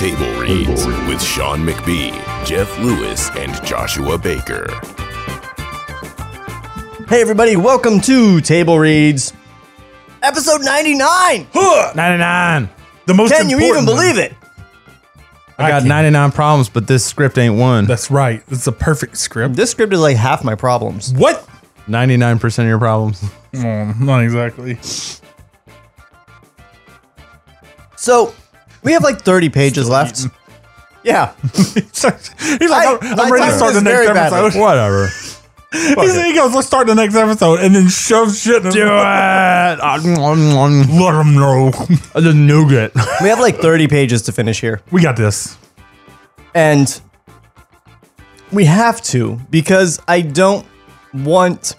Table Reads with Sean McBee, Jeff Lewis, and Joshua Baker. Hey, everybody, welcome to Table Reads, episode 99. 99. The most Can you even important one. believe it? I got can't. 99 problems, but this script ain't one. That's right. It's a perfect script. This script is like half my problems. What? 99% of your problems. Oh, not exactly. So, we have like 30 pages left. Yeah. He's like, I- I'm, I I'm ready to start the next very badly. episode. Whatever. He's, he goes, let's start the next episode, and then shoves shit. In Do it. Let him know. The nougat. We have like 30 pages to finish here. We got this. And we have to because I don't want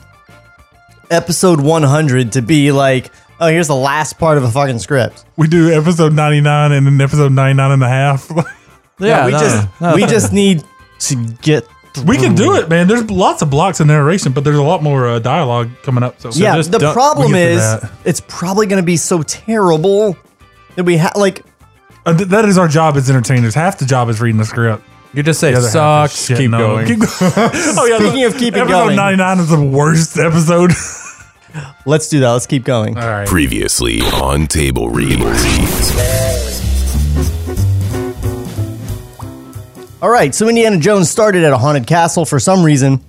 episode 100 to be like, oh, here's the last part of a fucking script. We do episode 99 and then episode 99 and a half. Yeah, we no, just no. we just need to get we can do it, man. There's lots of blocks of narration, but there's a lot more uh, dialogue coming up. So yeah, just the don't- problem we get to is that. it's probably going to be so terrible that we have like Uh, th- that is our job as entertainers. Half the job is reading the script. You just say The other half is sucks, keep No, going. Keep going. oh yeah. Speaking the- of keeping episode going. 99 is the worst episode. let's do that. Let's keep going. All right. Previously on Table Reads. All right, so Indiana Jones started at a haunted castle for some reason,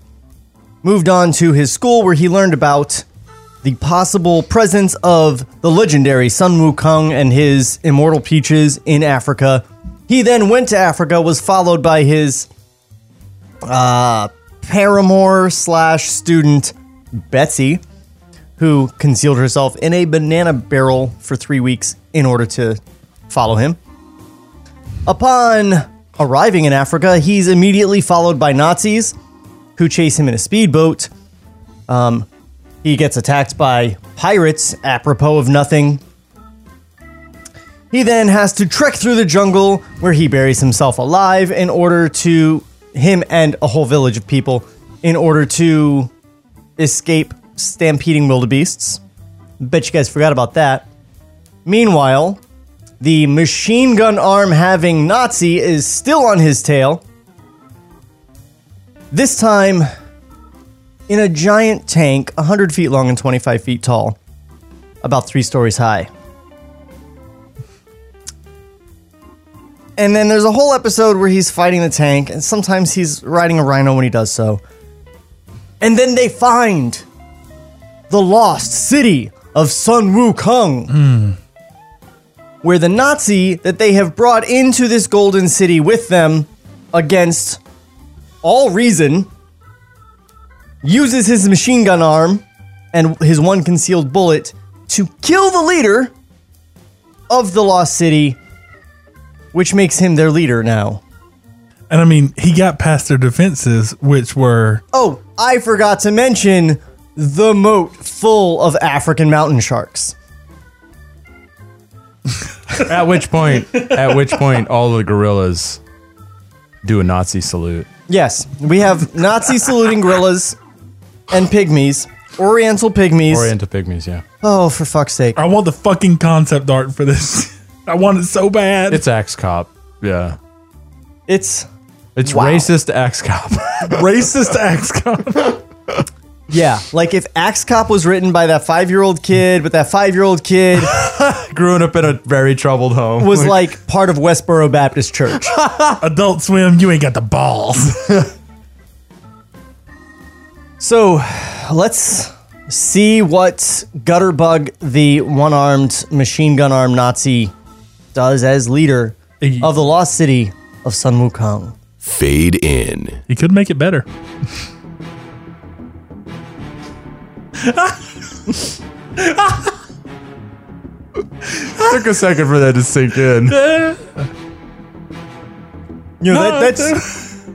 moved on to his school where he learned about the possible presence of the legendary Sun Wukong and his immortal peaches in Africa. He then went to Africa, was followed by his uh, paramour slash student Betsy, who concealed herself in a banana barrel for three weeks in order to follow him. Upon arriving in Africa, he's immediately followed by Nazis who chase him in a speedboat. Um, he gets attacked by pirates apropos of nothing. He then has to trek through the jungle where he buries himself alive in order to, him and a whole village of people, in order to escape stampeding wildebeests. Bet you guys forgot about that. Meanwhile, the machine gun arm having Nazi is still on his tail. This time in a giant tank, 100 feet long and 25 feet tall, about three stories high. And then there's a whole episode where he's fighting the tank, and sometimes he's riding a rhino when he does so. And then they find the lost city of Sun Wukong hmm. where the Nazi that they have brought into this golden city with them against all reason uses his machine gun arm and his one concealed bullet to kill the leader of the lost city which makes him their leader now. And I mean, he got past their defenses, which were Oh, I forgot to mention the moat full of African mountain sharks. at which point, at which point, all the gorillas do a Nazi salute. Yes, we have Nazi saluting gorillas and pygmies, Oriental pygmies. Oriental pygmies, yeah. Oh, for fuck's sake. I want the fucking concept art for this. I want it so bad. It's Axe Cop. Yeah. It's It's Wow. racist Axe Cop. racist XCOM. Yeah, like if Axe Cop was written by that five year old kid, but that five year old kid Growing up in a very troubled home. was like part of Westboro Baptist Church. Adult Swim, you ain't got the balls. So let's see what Gutterbug, the one armed machine gun armed Nazi, does as leader of the lost city of Sun Wukong. Fade in. he could make it better. Took a second for that to sink in. You know, No, that, that's.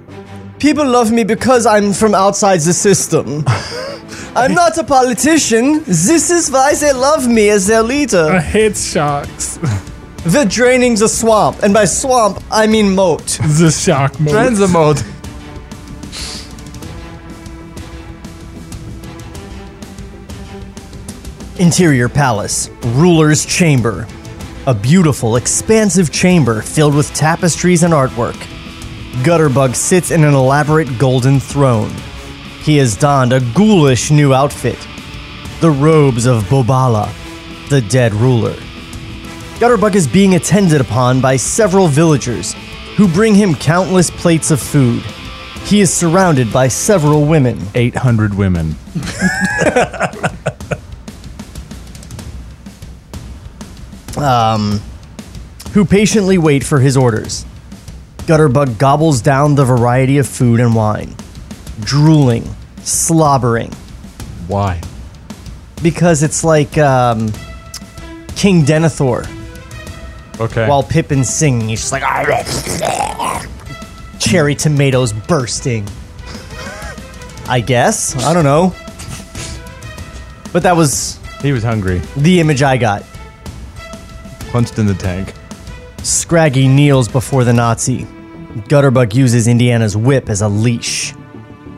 People love me because I'm from outside the system. I'm not a politician. This is why they love me as their leader. I leader. hate sharks. They're draining the swamp. And by swamp, I mean moat. the shark mode. Transit mode. Interior Palace, Ruler's Chamber. A beautiful, expansive chamber filled with tapestries and artwork. Gutterbug sits in an elaborate golden throne. He has donned a ghoulish new outfit the robes of Bobala, the dead ruler. Gutterbug is being attended upon by several villagers who bring him countless plates of food. He is surrounded by several women. 800 women. who patiently wait for his orders. Gutterbug gobbles down the variety of food and wine, drooling, slobbering, Why? because it's like um, King Denethor Okay. while Pippin's singing. He's just like cherry tomatoes bursting. I guess I don't know, but that was he was hungry. the image I got. Punched in the tank. Scraggy kneels before the Nazi. Gutterbug uses Indiana's whip as a leash.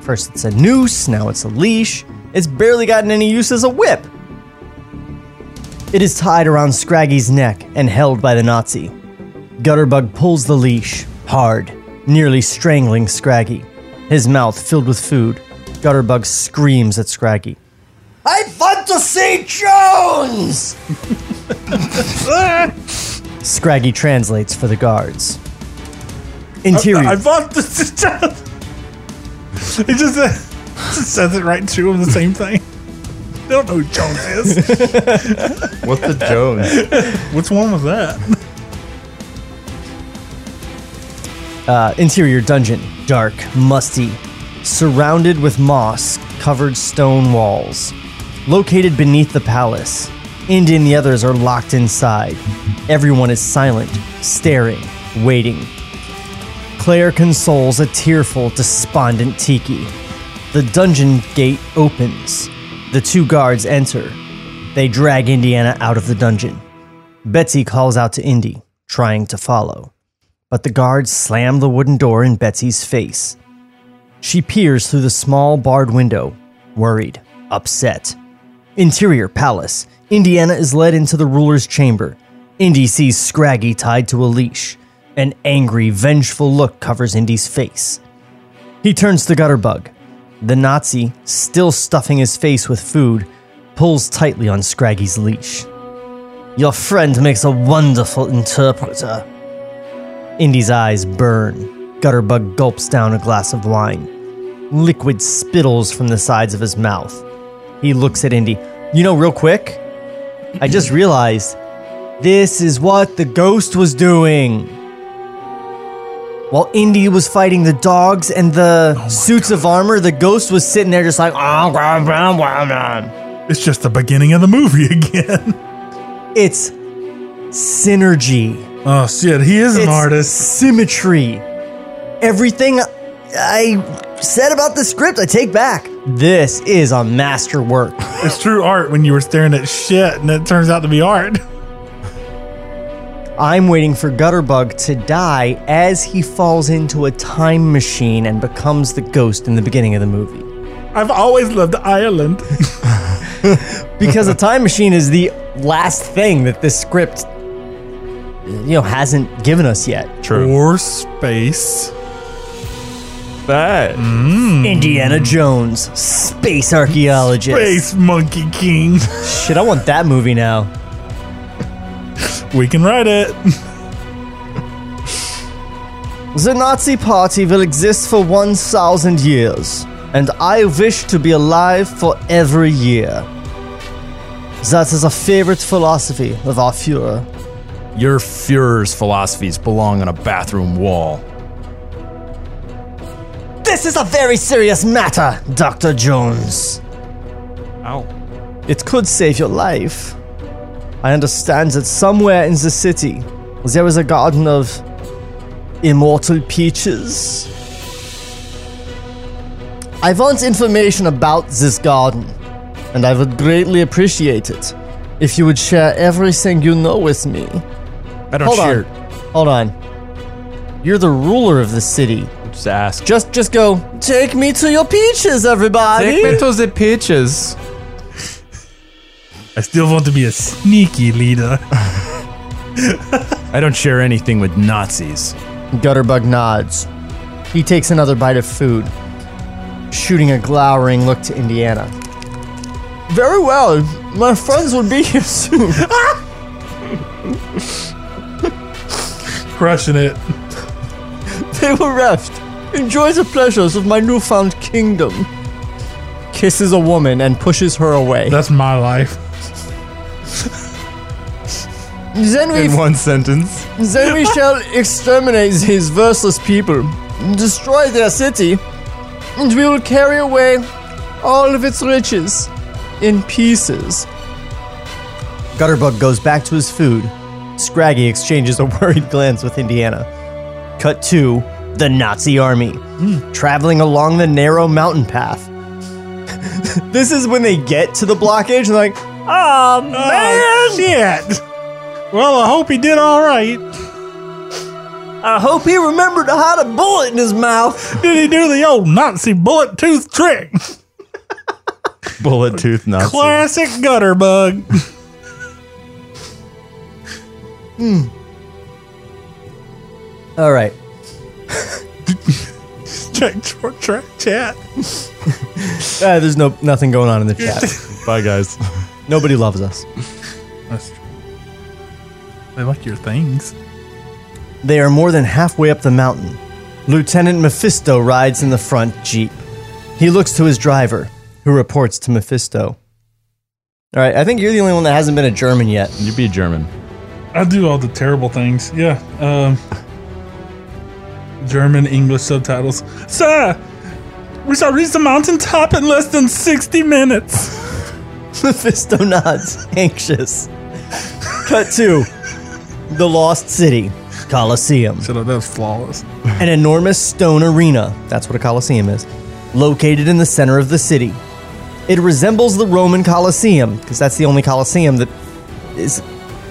First it's a noose, now it's a leash. It's barely gotten any use as a whip. It is tied around Scraggy's neck and held by the Nazi. Gutterbug pulls the leash, hard, nearly strangling Scraggy. His mouth filled with food. Gutterbug screams at Scraggy. I want to see Jones! Scraggy translates for the guards. Interior. I bought this. He just, uh, just says it right to him, the same thing. They don't know who Jones is. What's the Jones? What's one with that? uh, interior dungeon. Dark, musty, surrounded with moss covered stone walls. Located beneath the palace. Indy and the others are locked inside. Everyone is silent, staring, waiting. Claire consoles a tearful, despondent Tiki. The dungeon gate opens. The two guards enter. They drag Indiana out of the dungeon. Betsy calls out to Indy, trying to follow. But the guards slam the wooden door in Betsy's face. She peers through the small barred window, worried, upset. Interior palace. Indiana is led into the ruler's chamber. Indy sees Scraggy tied to a leash. An angry, vengeful look covers Indy's face. He turns to Gutterbug. The Nazi, still stuffing his face with food, pulls tightly on Scraggy's leash. Your friend makes a wonderful interpreter. Indy's eyes burn. Gutterbug gulps down a glass of wine. Liquid spittles from the sides of his mouth. He looks at Indy. You know, real quick, I just realized this is what the ghost was doing. While Indy was fighting the dogs and the oh suits of armor, the ghost was sitting there just like, "Ah, blah, blah, blah, blah." It's just the beginning of the movie again. it's synergy. Oh shit, he is an It's artist. Symmetry. Everything I said about the script, I take back. This is a masterwork. It's true art when you were staring at shit and it turns out to be art. I'm waiting for Gutterbug to die as he falls into a time machine and becomes the ghost in the beginning of the movie. I've always loved Ireland. Because a time machine is the last thing that this script you know hasn't given us yet. True. Or space. That. Mm. Indiana Jones, space archaeologist. Space Monkey King. Shit, I want that movie now. We can write it. The Nazi Party will exist for 1,000 years, and I wish to be alive for every year. That is a favorite philosophy of our Fuhrer. Your Fuhrer's philosophies belong on a bathroom wall. This is a very serious matter, Dr. Jones. Ow. It could save your life. I understand that somewhere in the city there is a garden of immortal Peaches. I want information about this garden, and I would greatly appreciate it if you would share everything you know with me. I don't Hold share. on. Hold on. You're the ruler of the city. Just ask. Just just go, take me to your peaches, everybody. Take me to the pitches. I still want to be a sneaky leader. I don't share anything with Nazis. Gutterbug nods. He takes another bite of food, shooting a glowering look to Indiana. Very well. My friends will be here soon. Crushing it. they will rest. Enjoy the pleasures of my newfound kingdom. Kisses a woman and pushes her away. That's my life. Then we In one sentence. Then we shall exterminate these worthless people, destroy their city, and we will carry away all of its riches in pieces. Gutterbug goes back to his food. Scraggy exchanges a worried glance with Indiana. Cut to the Nazi army, traveling along the narrow mountain path. this is when they get to the blockage and like, oh, oh man! Oh, shit. Well, I hope he did all right. I hope he remembered to hide a bullet in his mouth. Did he do the old Nazi bullet tooth trick? Bullet tooth Nazi. Classic Gutterbug. Hmm. All right. Check short track chat. Uh, there's no nothing going on in the chat. Bye, guys. Nobody loves us. That's true. They like your things. They are more than halfway up the mountain. Lieutenant Mephisto rides in the front jeep. He looks to his driver, who reports to Mephisto. All right, I think you're the only one that hasn't been a German yet. You'd be a German. I do all the terrible things. Yeah. Um, German English subtitles. Sir, we shall reach the mountaintop in less than 60 minutes. Mephisto nods, anxious. Cut to the Lost City, Colosseum. Shut up, that was flawless. An enormous stone arena, that's what a Colosseum is, located in the center of the city. It resembles the Roman Colosseum, because that's the only Colosseum that is.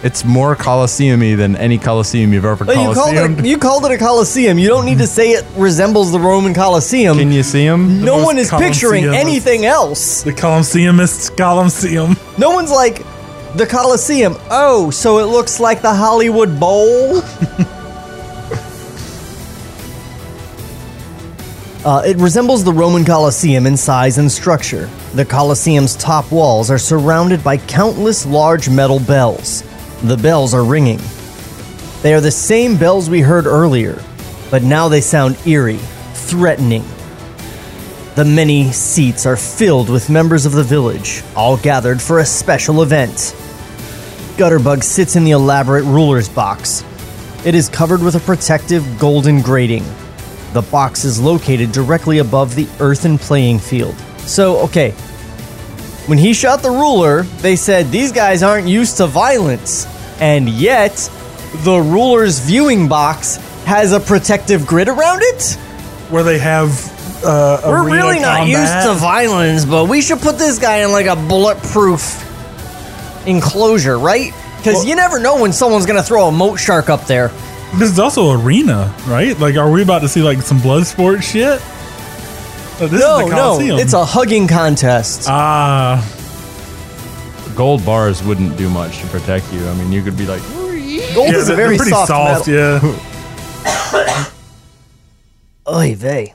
It's more Colosseum-y than any Colosseum you've ever Oh, you, called Colosseum. it, you called it a Colosseum. You don't need to say it resembles the Roman Colosseum. Can you see him? no most one is picturing Colosseum. anything else. The Colosseumist Colosseum. No one's like, the Colosseum. Oh, so it looks like the Hollywood Bowl? Uh, it resembles the Roman Colosseum in size and structure. The Colosseum's top walls are surrounded by countless large metal bells. The bells are ringing. They are the same bells we heard earlier, but now they sound eerie, threatening. The many seats are filled with members of the village, all gathered for a special event. Gutterbug sits in the elaborate ruler's box. It is covered with a protective golden grating. The box is located directly above the earthen playing field. So, okay. When he shot the ruler, they said these guys aren't used to violence. And yet, the ruler's viewing box has a protective grid around it? Where they have. Uh, We're really not combat. used to violence, but we should put this guy in like a bulletproof enclosure, right? Because Well- you never know when someone's gonna throw a moat shark up there. This is also arena, right? Like, are we about to see like some blood sport shit? Oh, this No, is the no, it's a hugging contest. ah. Gold bars wouldn't do much to protect you. I mean, you could be like, Gold yeah, is a they're very pretty soft, soft. metal. Yeah. Oy vey.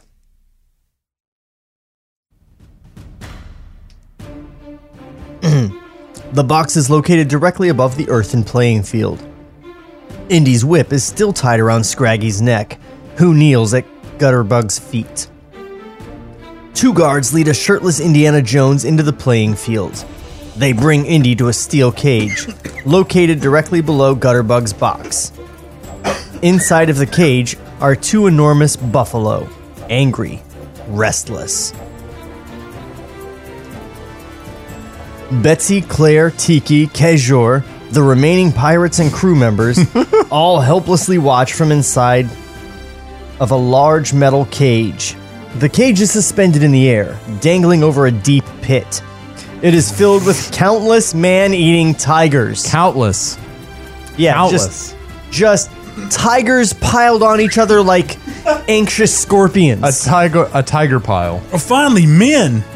the box is located directly above the earthen playing field. Indy's whip is still tied around Scraggy's neck, who kneels at Gutterbug's feet. Two guards lead a shirtless Indiana Jones into the playing field. They bring Indy to a steel cage, located directly below Gutterbug's box. Inside of the cage are two enormous buffalo, angry, restless. Betsy, Claire, Tiki, Kejor, the remaining pirates and crew members, all helplessly watch from inside of a large metal cage. The cage is suspended in the air, dangling over a deep pit. It is filled with countless man eating tigers. Countless. yeah, Countless. just, just tigers piled on each other like anxious scorpions. A tiger a tiger pile. Oh, finally, men.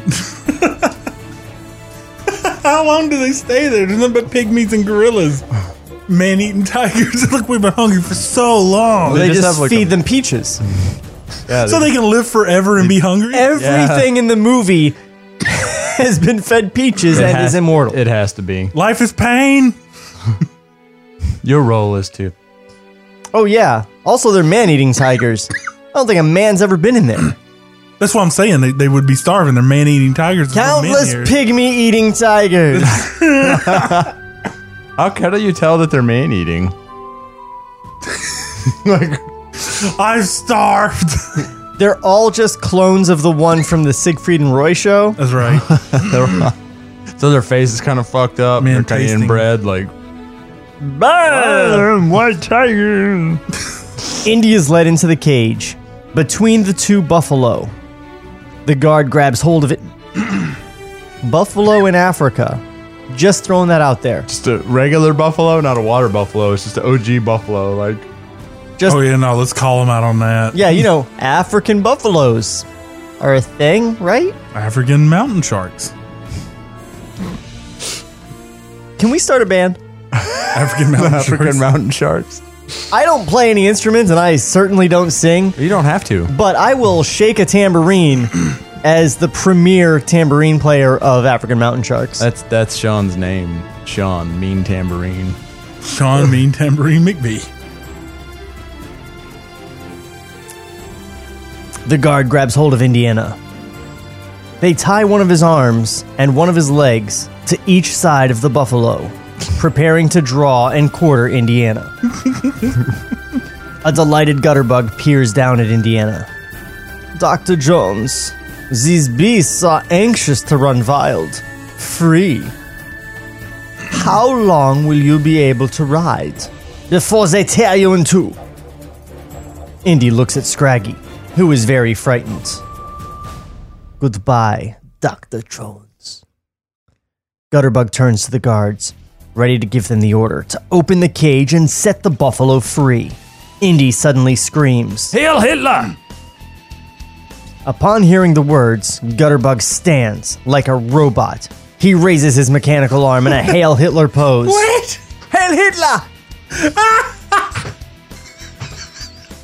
How long do they stay there? There's nothing but pygmies and gorillas. Man eating tigers. Look, we've been hungry for so long. they They just just, have, like, feed a- them peaches. Yeah, so they can live forever and be hungry? Everything in the movie has been fed peaches it and has- is immortal. It has to be. Life is pain. Your role is to. oh yeah. Also, they're man-eating tigers. I don't think a man's ever been in there. That's what I'm saying. They, they would be starving. They're man eating tigers. There's no men Countless here. pygmy-eating tigers. How can you tell that they're man eating? like I've starved. they're all just clones of the one from the Siegfried and Roy show. That's right. so their face is kind of fucked up. Man they're kind of tasting. inbred. Like White tiger. Indy is led into the cage between the two buffalo. The guard grabs hold of it. buffalo in Africa. Just throwing that out there. just a regular buffalo, not a water buffalo. It's just an OG buffalo. Like Just oh, yeah, no, let's call them out on that. yeah, you know, African buffaloes are a thing, right? African mountain sharks. Can we start a band? African mountain African sharks. mountain sharks. I don't play any instruments and I certainly don't sing, You don't have to. but I will shake a tambourine as the premier tambourine player of African Mountain Sharks. That's that's Sean's name. Sean, mean tambourine. Sean Mean Tambourine McBee. The guard grabs hold of Indiana. They tie one of his arms and one of his legs to each side of the buffalo, preparing to draw and quarter Indiana. A delighted gutterbug peers down at Indiana. Dr. Jones, these beasts are anxious to run wild, free. How long will you be able to ride before they tear you in two? Indy looks at Scraggy, who is very frightened. Goodbye, Dr. Jones. Gutterbug turns to the guards, ready to give them the order to open the cage and set the buffalo free. Indy suddenly screams. Hail Hitler! Upon hearing the words, Gutterbug stands like a robot. He raises his mechanical arm in a Hail Hitler pose. What? Hail Hitler!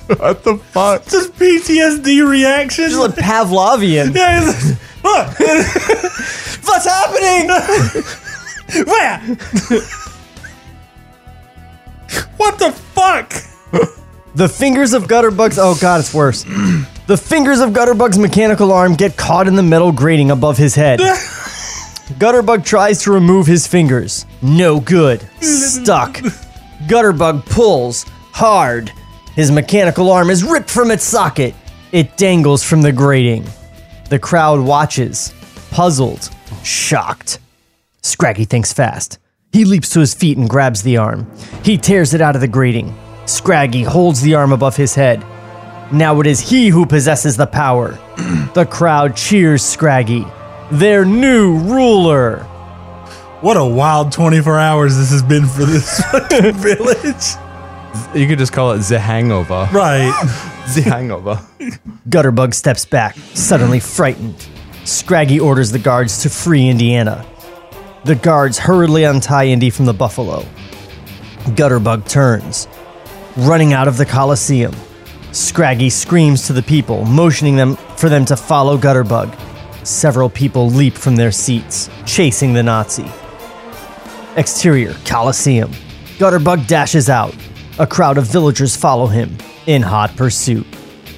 What the fuck? Just PTSD reaction. Just like Pavlovian. Yeah, it's- look. What's happening? Where? what the fuck? The fingers of Gutterbug's oh god, it's worse. The fingers of Gutterbug's mechanical arm get caught in the metal grating above his head. Gutterbug tries to remove his fingers. No good. Stuck. Gutterbug pulls hard. His mechanical arm is ripped from its socket. It dangles from the grating. The crowd watches, puzzled, shocked. Scraggy thinks fast. He leaps to his feet and grabs the arm. He tears it out of the grating. Scraggy holds the arm above his head. Now it is he who possesses the power. the crowd cheers Scraggy, their new ruler. What a wild 24 hours this has been for this village. You could just call it the hangover. Right. The hangover. Gutterbug steps back, suddenly frightened. Scraggy orders the guards to free Indiana. The guards hurriedly untie Indy from the buffalo. Gutterbug turns, running out of the Coliseum. Scraggy screams to the people, motioning them for them to follow Gutterbug. Several people leap from their seats, chasing the Nazi. Exterior Coliseum. Gutterbug dashes out. A crowd of villagers follow him, in hot pursuit.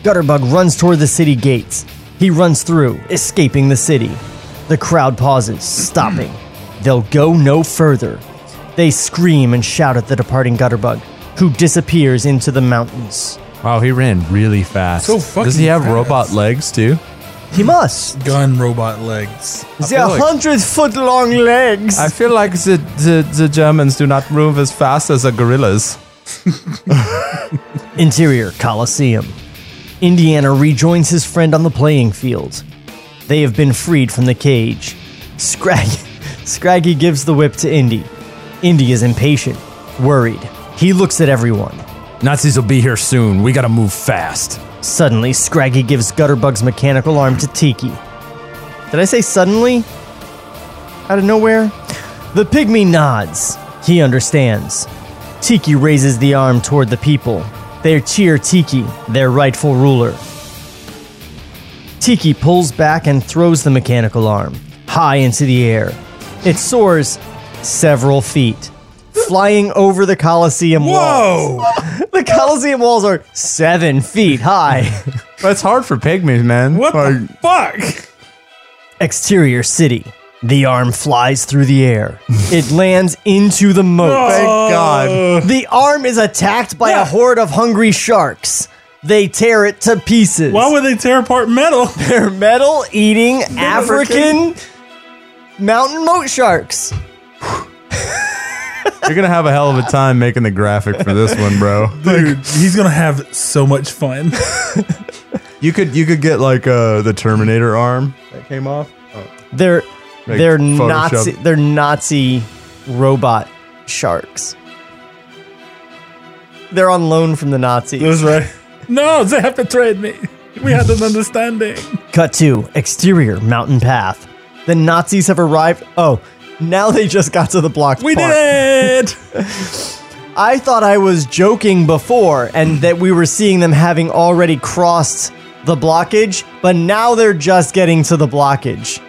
Gutterbug runs toward the city gates. He runs through, escaping the city. The crowd pauses, stopping. They'll go no further. They scream and shout at the departing Gutterbug, who disappears into the mountains. Wow, he ran really fast. So fucking Does he have fast. robot legs too? He must. Gun robot legs. They feel like- hundred foot long legs. I feel like the, the, the Germans do not move as fast as the gorillas. Interior Colosseum. Indiana rejoins his friend on the playing field. They have been freed from the cage. Scraggy, Scraggy gives the whip to Indy. Indy is impatient, worried. He looks at everyone. Nazis will be here soon. We gotta move fast. Suddenly, Scraggy gives Gutterbug's mechanical arm to Tiki. Did I say suddenly? Out of nowhere? The pygmy nods. He understands. Tiki raises the arm toward the people. They cheer Tiki, their rightful ruler. Tiki pulls back and throws the mechanical arm high into the air. It soars several feet, flying over the Colosseum walls. Whoa! The Colosseum walls are seven feet high. That's hard for pygmies, man. What the fuck? Exterior city. The arm flies through the air. It lands into the moat. Thank God. The arm is attacked by Yeah. a horde of hungry sharks. They tear it to pieces. Why would they tear apart metal? They're metal eating African mountain moat sharks. You're gonna have a hell of a time making the graphic for this one, bro. Dude, he's gonna have so much fun. You could you could get like uh the Terminator arm that came off. They're Like they're Photoshop. Nazi they're Nazi robot sharks. They're on loan from the Nazis. That's right. No, they have betrayed me. We had an understanding. Cut to exterior mountain path. The Nazis have arrived. Oh, now they just got to the blocked We part. did it! I thought I was joking before and that we were seeing them having already crossed the blockage, but now they're just getting to the blockage.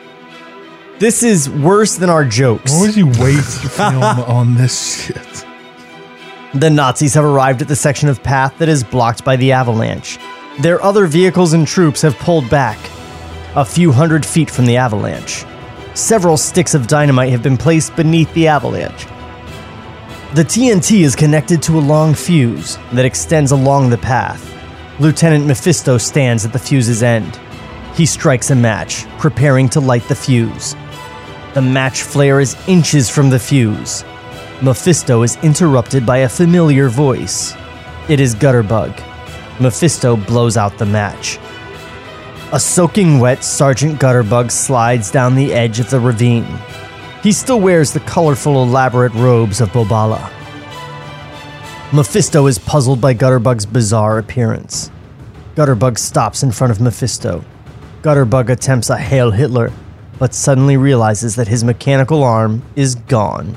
This is worse than our jokes. Why would you wait to film on this shit? The Nazis have arrived at the section of path that is blocked by the avalanche. Their other vehicles and troops have pulled back, a few hundred feet from the avalanche. Several sticks of dynamite have been placed beneath the avalanche. The TNT is connected to a long fuse that extends along the path. Lieutenant Mephisto stands at the fuse's end. He strikes a match, preparing to light the fuse. The match flare is inches from the fuse. Mephisto is interrupted by a familiar voice. It is Gutterbug. Mephisto blows out the match. A soaking wet Sergeant Gutterbug slides down the edge of the ravine. He still wears the colorful, elaborate robes of Bobala. Mephisto is puzzled by Gutterbug's bizarre appearance. Gutterbug stops in front of Mephisto. Gutterbug attempts a Hail Hitler, but suddenly realizes that his mechanical arm is gone.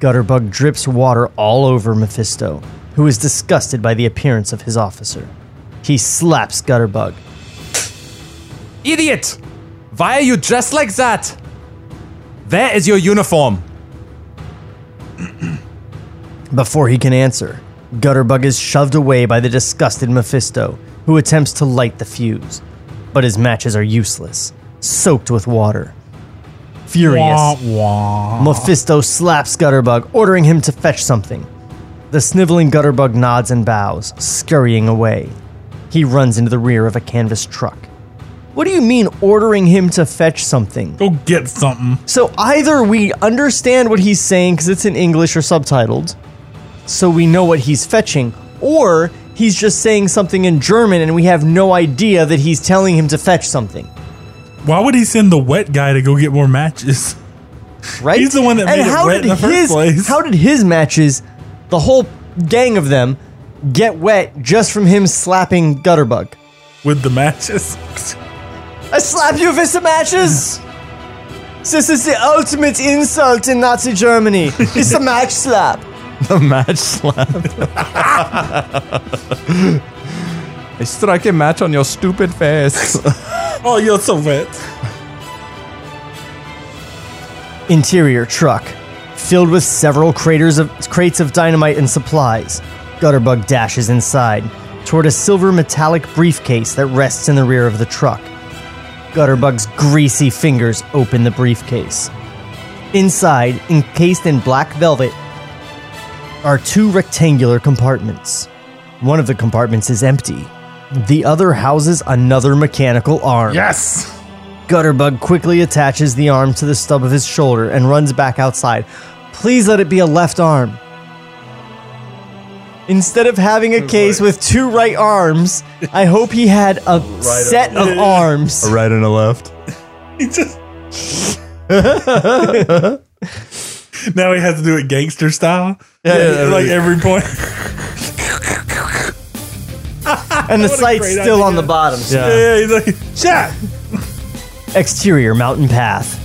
Gutterbug drips water all over Mephisto, who is disgusted by the appearance of his officer. He slaps Gutterbug. Idiot! Why are you dressed like that? Where is your uniform? Before he can answer, Gutterbug is shoved away by the disgusted Mephisto, who attempts to light the fuse. But his matches are useless, soaked with water. Furious, Wah, wah. Mephisto slaps Gutterbug, ordering him to fetch something. The sniveling Gutterbug nods and bows, scurrying away. He runs into the rear of a canvas truck. What do you mean ordering him to fetch something? Go get something. So either we understand what he's saying because it's in English or subtitled, so we know what he's fetching, or he's just saying something in German and we have no idea that he's telling him to fetch something. Why would he send the wet guy to go get more matches? Right? He's the one that made it wet in the first place. How did his matches, the whole gang of them, get wet just from him slapping Gutterbug? With the matches. I slap you for some matches? This is the ultimate insult in Nazi Germany. It's a match slap. The match slap. I strike a match on your stupid face. Oh, you're so wet. Interior truck, filled with several craters of, crates of dynamite and supplies. Gutterbug dashes inside, toward a silver metallic briefcase that rests in the rear of the truck. Gutterbug's greasy fingers open the briefcase. Inside, encased in black velvet, are two rectangular compartments. One of the compartments is empty. The other houses another mechanical arm. Yes. Gutterbug quickly attaches the arm to the stub of his shoulder and runs back outside. Please let it be a left arm. Instead of having a case with two right arms, I hope he had a set of arms. A right and a left. He just. now he has to do it gangster style. Yeah, like every point. And the What a sight's great still on idea. the bottom. Yeah. Yeah, he's like, shot. Exterior mountain path.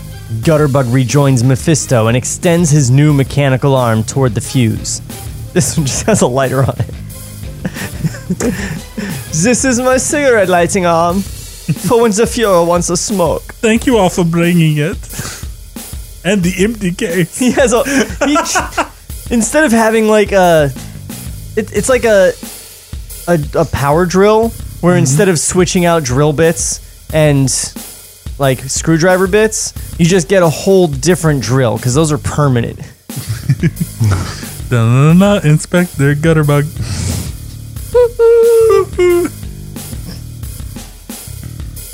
Gutterbug rejoins Mephisto and extends his new mechanical arm toward the fuse. This one just has a lighter on it. this is my cigarette lighting arm. For when the Fuhrer wants a smoke. Thank you all for bringing it. And the empty case. He has a. He, instead of having like a. It, it's like a, a. A power drill where mm-hmm. instead of switching out drill bits and like screwdriver bits, you just get a whole different drill because those are permanent. Da-na-na-na, Inspector Gutterbug.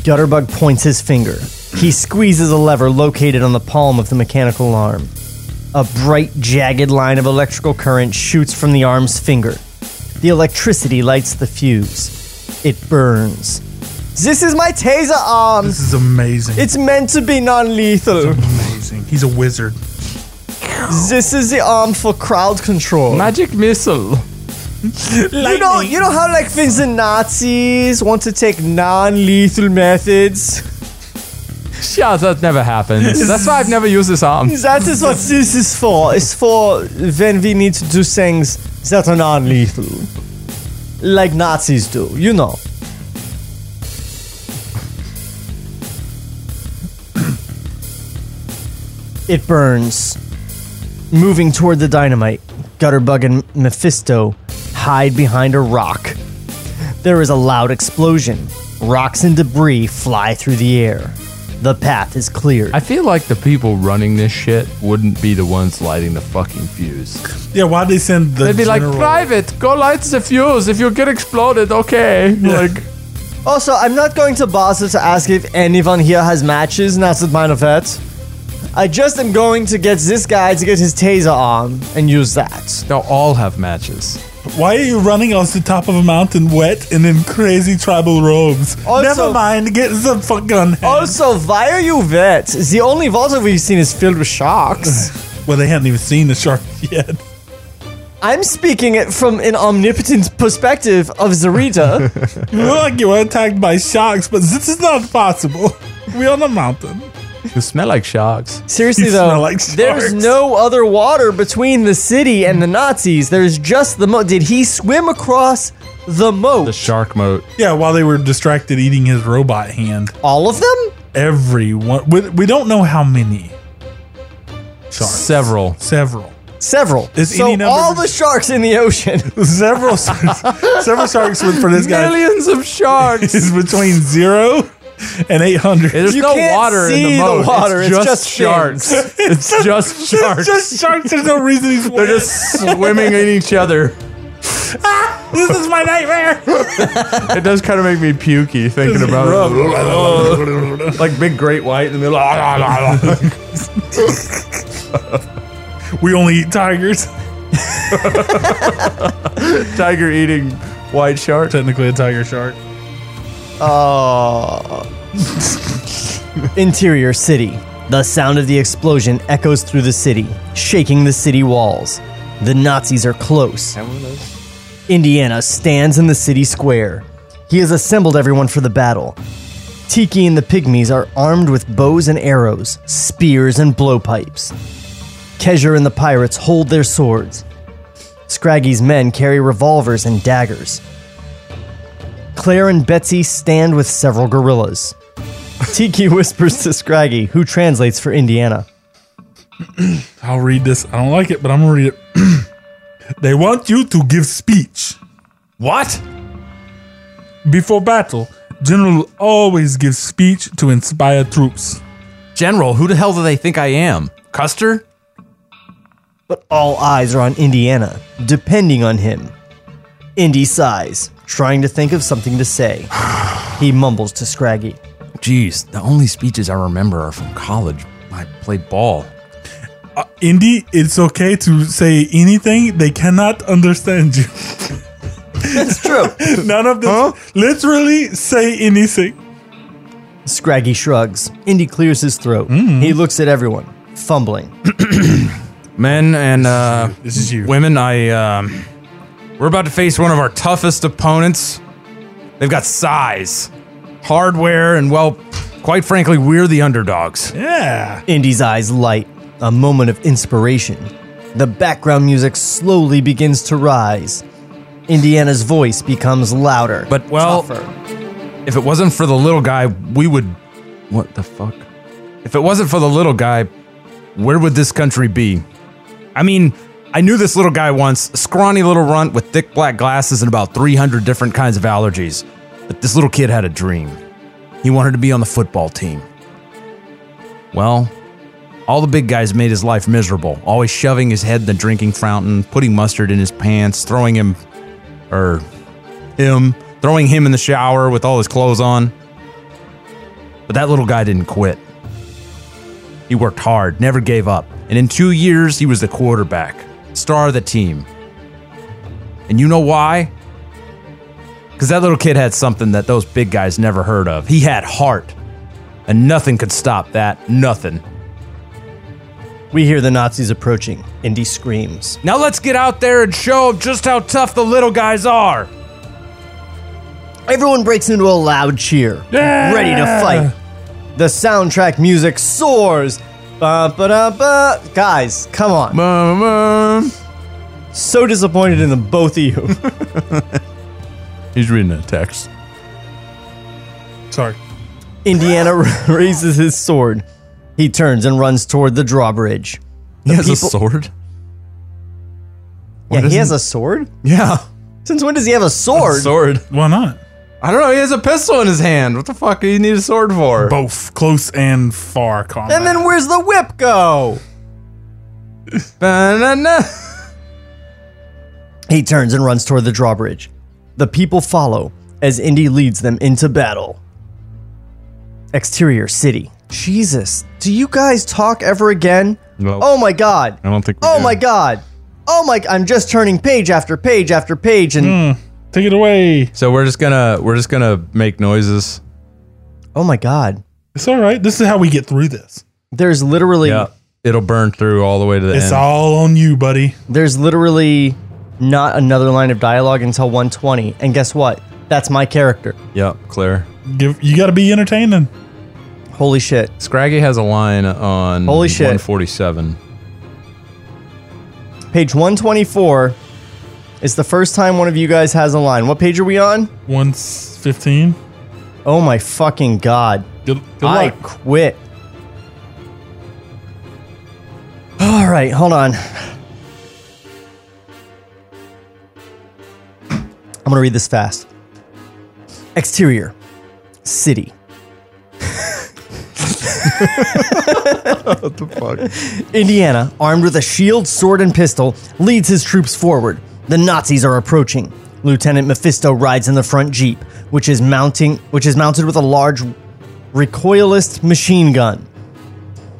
Gutterbug points his finger. He squeezes a lever located on the palm of the mechanical arm. A bright, jagged line of electrical current shoots from the arm's finger. The electricity lights the fuse. It burns. This is my taser arm. This is amazing. It's meant to be non-lethal. amazing. He's a wizard. This is the arm for crowd control. Magic missile. you know, you know how like things the Nazis want to take non-lethal methods. Yeah, that never happens. That's why I've never used this arm. That is what this is for. It's for when we need to do things that are non-lethal, like Nazis do. You know. It burns. Moving toward the dynamite, Gutterbug and Mephisto hide behind a rock. There is a loud explosion. Rocks and debris fly through the air. The path is cleared. I feel like the people running this shit wouldn't be the ones lighting the fucking fuse. Yeah, why'd they send the They'd be like, general- private, go light the fuse. If you get exploded, okay. Like, Also, I'm not going to bother to ask if anyone here has matches, and that's meine Wert. I just am going to get this guy to get his taser on and use that. they'll all have matches. Why are you running off the top of a mountain wet and in crazy tribal robes? Also- Never mind, get some fuck gun. Also, why are you wet? The only water we've seen is filled with sharks. Well, they hadn't even seen the shark yet. I'm speaking it from an omnipotent perspective of Zarita. You look like you were attacked by sharks, but this is not possible. We're on a mountain. You smell like sharks. Seriously You though, smell like there's sharks. no other water between the city and the Nazis. There's just the moat. Did he swim across the moat? The shark moat. Yeah, while they were distracted eating his robot hand. All of them? Everyone. We, we don't know how many. Sharks. Several. Several. Several. Is so any number- all the sharks in the ocean. Several. several sharks with- for this guy Millions of sharks. is between zero and 800. There's You no can't water in see the the moat. water, It's, it's just, just sharks. fins. it's just sharks. It's just sharks. There's no reason he's They're just swimming in each other. Ah, this is my nightmare. It does kind of make me pukey thinking about it. like big great white and then we only eat tigers. tiger eating white shark. Technically a tiger shark. Oh. Interior city. The sound of the explosion echoes through the city, shaking the city walls. The Nazis are close. Indiana stands in the city square. He has assembled everyone for the battle. Tiki and the pygmies are armed with bows and arrows, spears and blowpipes. Kezher and the pirates hold their swords. Scraggy's men carry revolvers and daggers. Claire and Betsy stand with several gorillas. Tiki whispers to Scraggy, who translates for Indiana. I'll read this. I don't like it, but I'm gonna read it. they want you to give speech. What? Before battle, General always gives speech to inspire troops. General, who the hell do they think I am? Custer? But all eyes are on Indiana, depending on him. Indy sighs, trying to think of something to say. He mumbles to Scraggy. Geez, the only speeches I remember are from college. I played ball. Uh, Indy, it's okay to say anything. They cannot understand you. It's true. None of them. Literally say anything. Scraggy shrugs. Indy clears his throat. He looks at everyone, fumbling. Men and uh, This is you. women, I um, we're about to face one of our toughest opponents. They've got size, hardware, and well, quite frankly, we're the underdogs. Yeah. Indy's eyes light, a moment of inspiration. The background music slowly begins to rise. Indiana's voice becomes louder, But, well- tougher. If it wasn't for the little guy, we would. What the fuck? If it wasn't for the little guy, where would this country be? I mean, I knew this little guy once, a scrawny little runt with thick black glasses and about 300 different kinds of allergies. But this little kid had a dream. He wanted to be on the football team. Well, all the big guys made his life miserable, always shoving his head in the drinking fountain, putting mustard in his pants, throwing him, or him, throwing him in the shower with all his clothes on. But that little guy didn't quit. He worked hard, never gave up, and in two years, he was the quarterback, star of the team. And you know why? Because that little kid had something that those big guys never heard of. He had heart. And nothing could stop that. Nothing. We hear the Nazis approaching. Indy screams. Now let's get out there and show them just how tough the little guys are. Everyone breaks into a loud cheer, ready to fight. The soundtrack music soars. Ba, ba, da, ba. Guys, come on. Mom, So disappointed in the both of you. He's reading a text. Sorry. Indiana raises his sword. He turns and runs toward the drawbridge. He has a people- sword? Yeah, he has a sword? Yeah. Since when does he have a sword? Sword. Why not? I don't know. He has a pistol in his hand. What the fuck do you need a sword for? Both close and far combat. And then where's the whip go? Ba-na-na. He turns and runs toward the drawbridge. The people follow as Indy leads them into battle. Exterior city. Jesus, do you guys talk ever again? No. Oh my god. I don't think we Oh do. my god. Oh my I'm just turning page after page after page and hmm. Take it away. So we're just gonna we're just gonna make noises. oh my god. It's all right. This is how we get through this. There's literally Yeah. It'll burn through all the way to the end. It's end. all on you, buddy. there's literally not another line of dialogue until 120. And guess what? That's my character. yep, clear. Give you got to be entertaining. Holy shit. Scraggy has a line on Holy shit. 147. Page 124 is the first time one of you guys has a line. What page are we on? 115. Oh my fucking god. Good, good I luck. quit. All right, hold on. I'm going to read this fast. Exterior City. Indiana, armed with a shield, sword, and pistol, leads his troops forward. The Nazis are approaching. Lieutenant Mephisto rides in the front jeep, which is mounting, which is mounted with a large recoilless machine gun.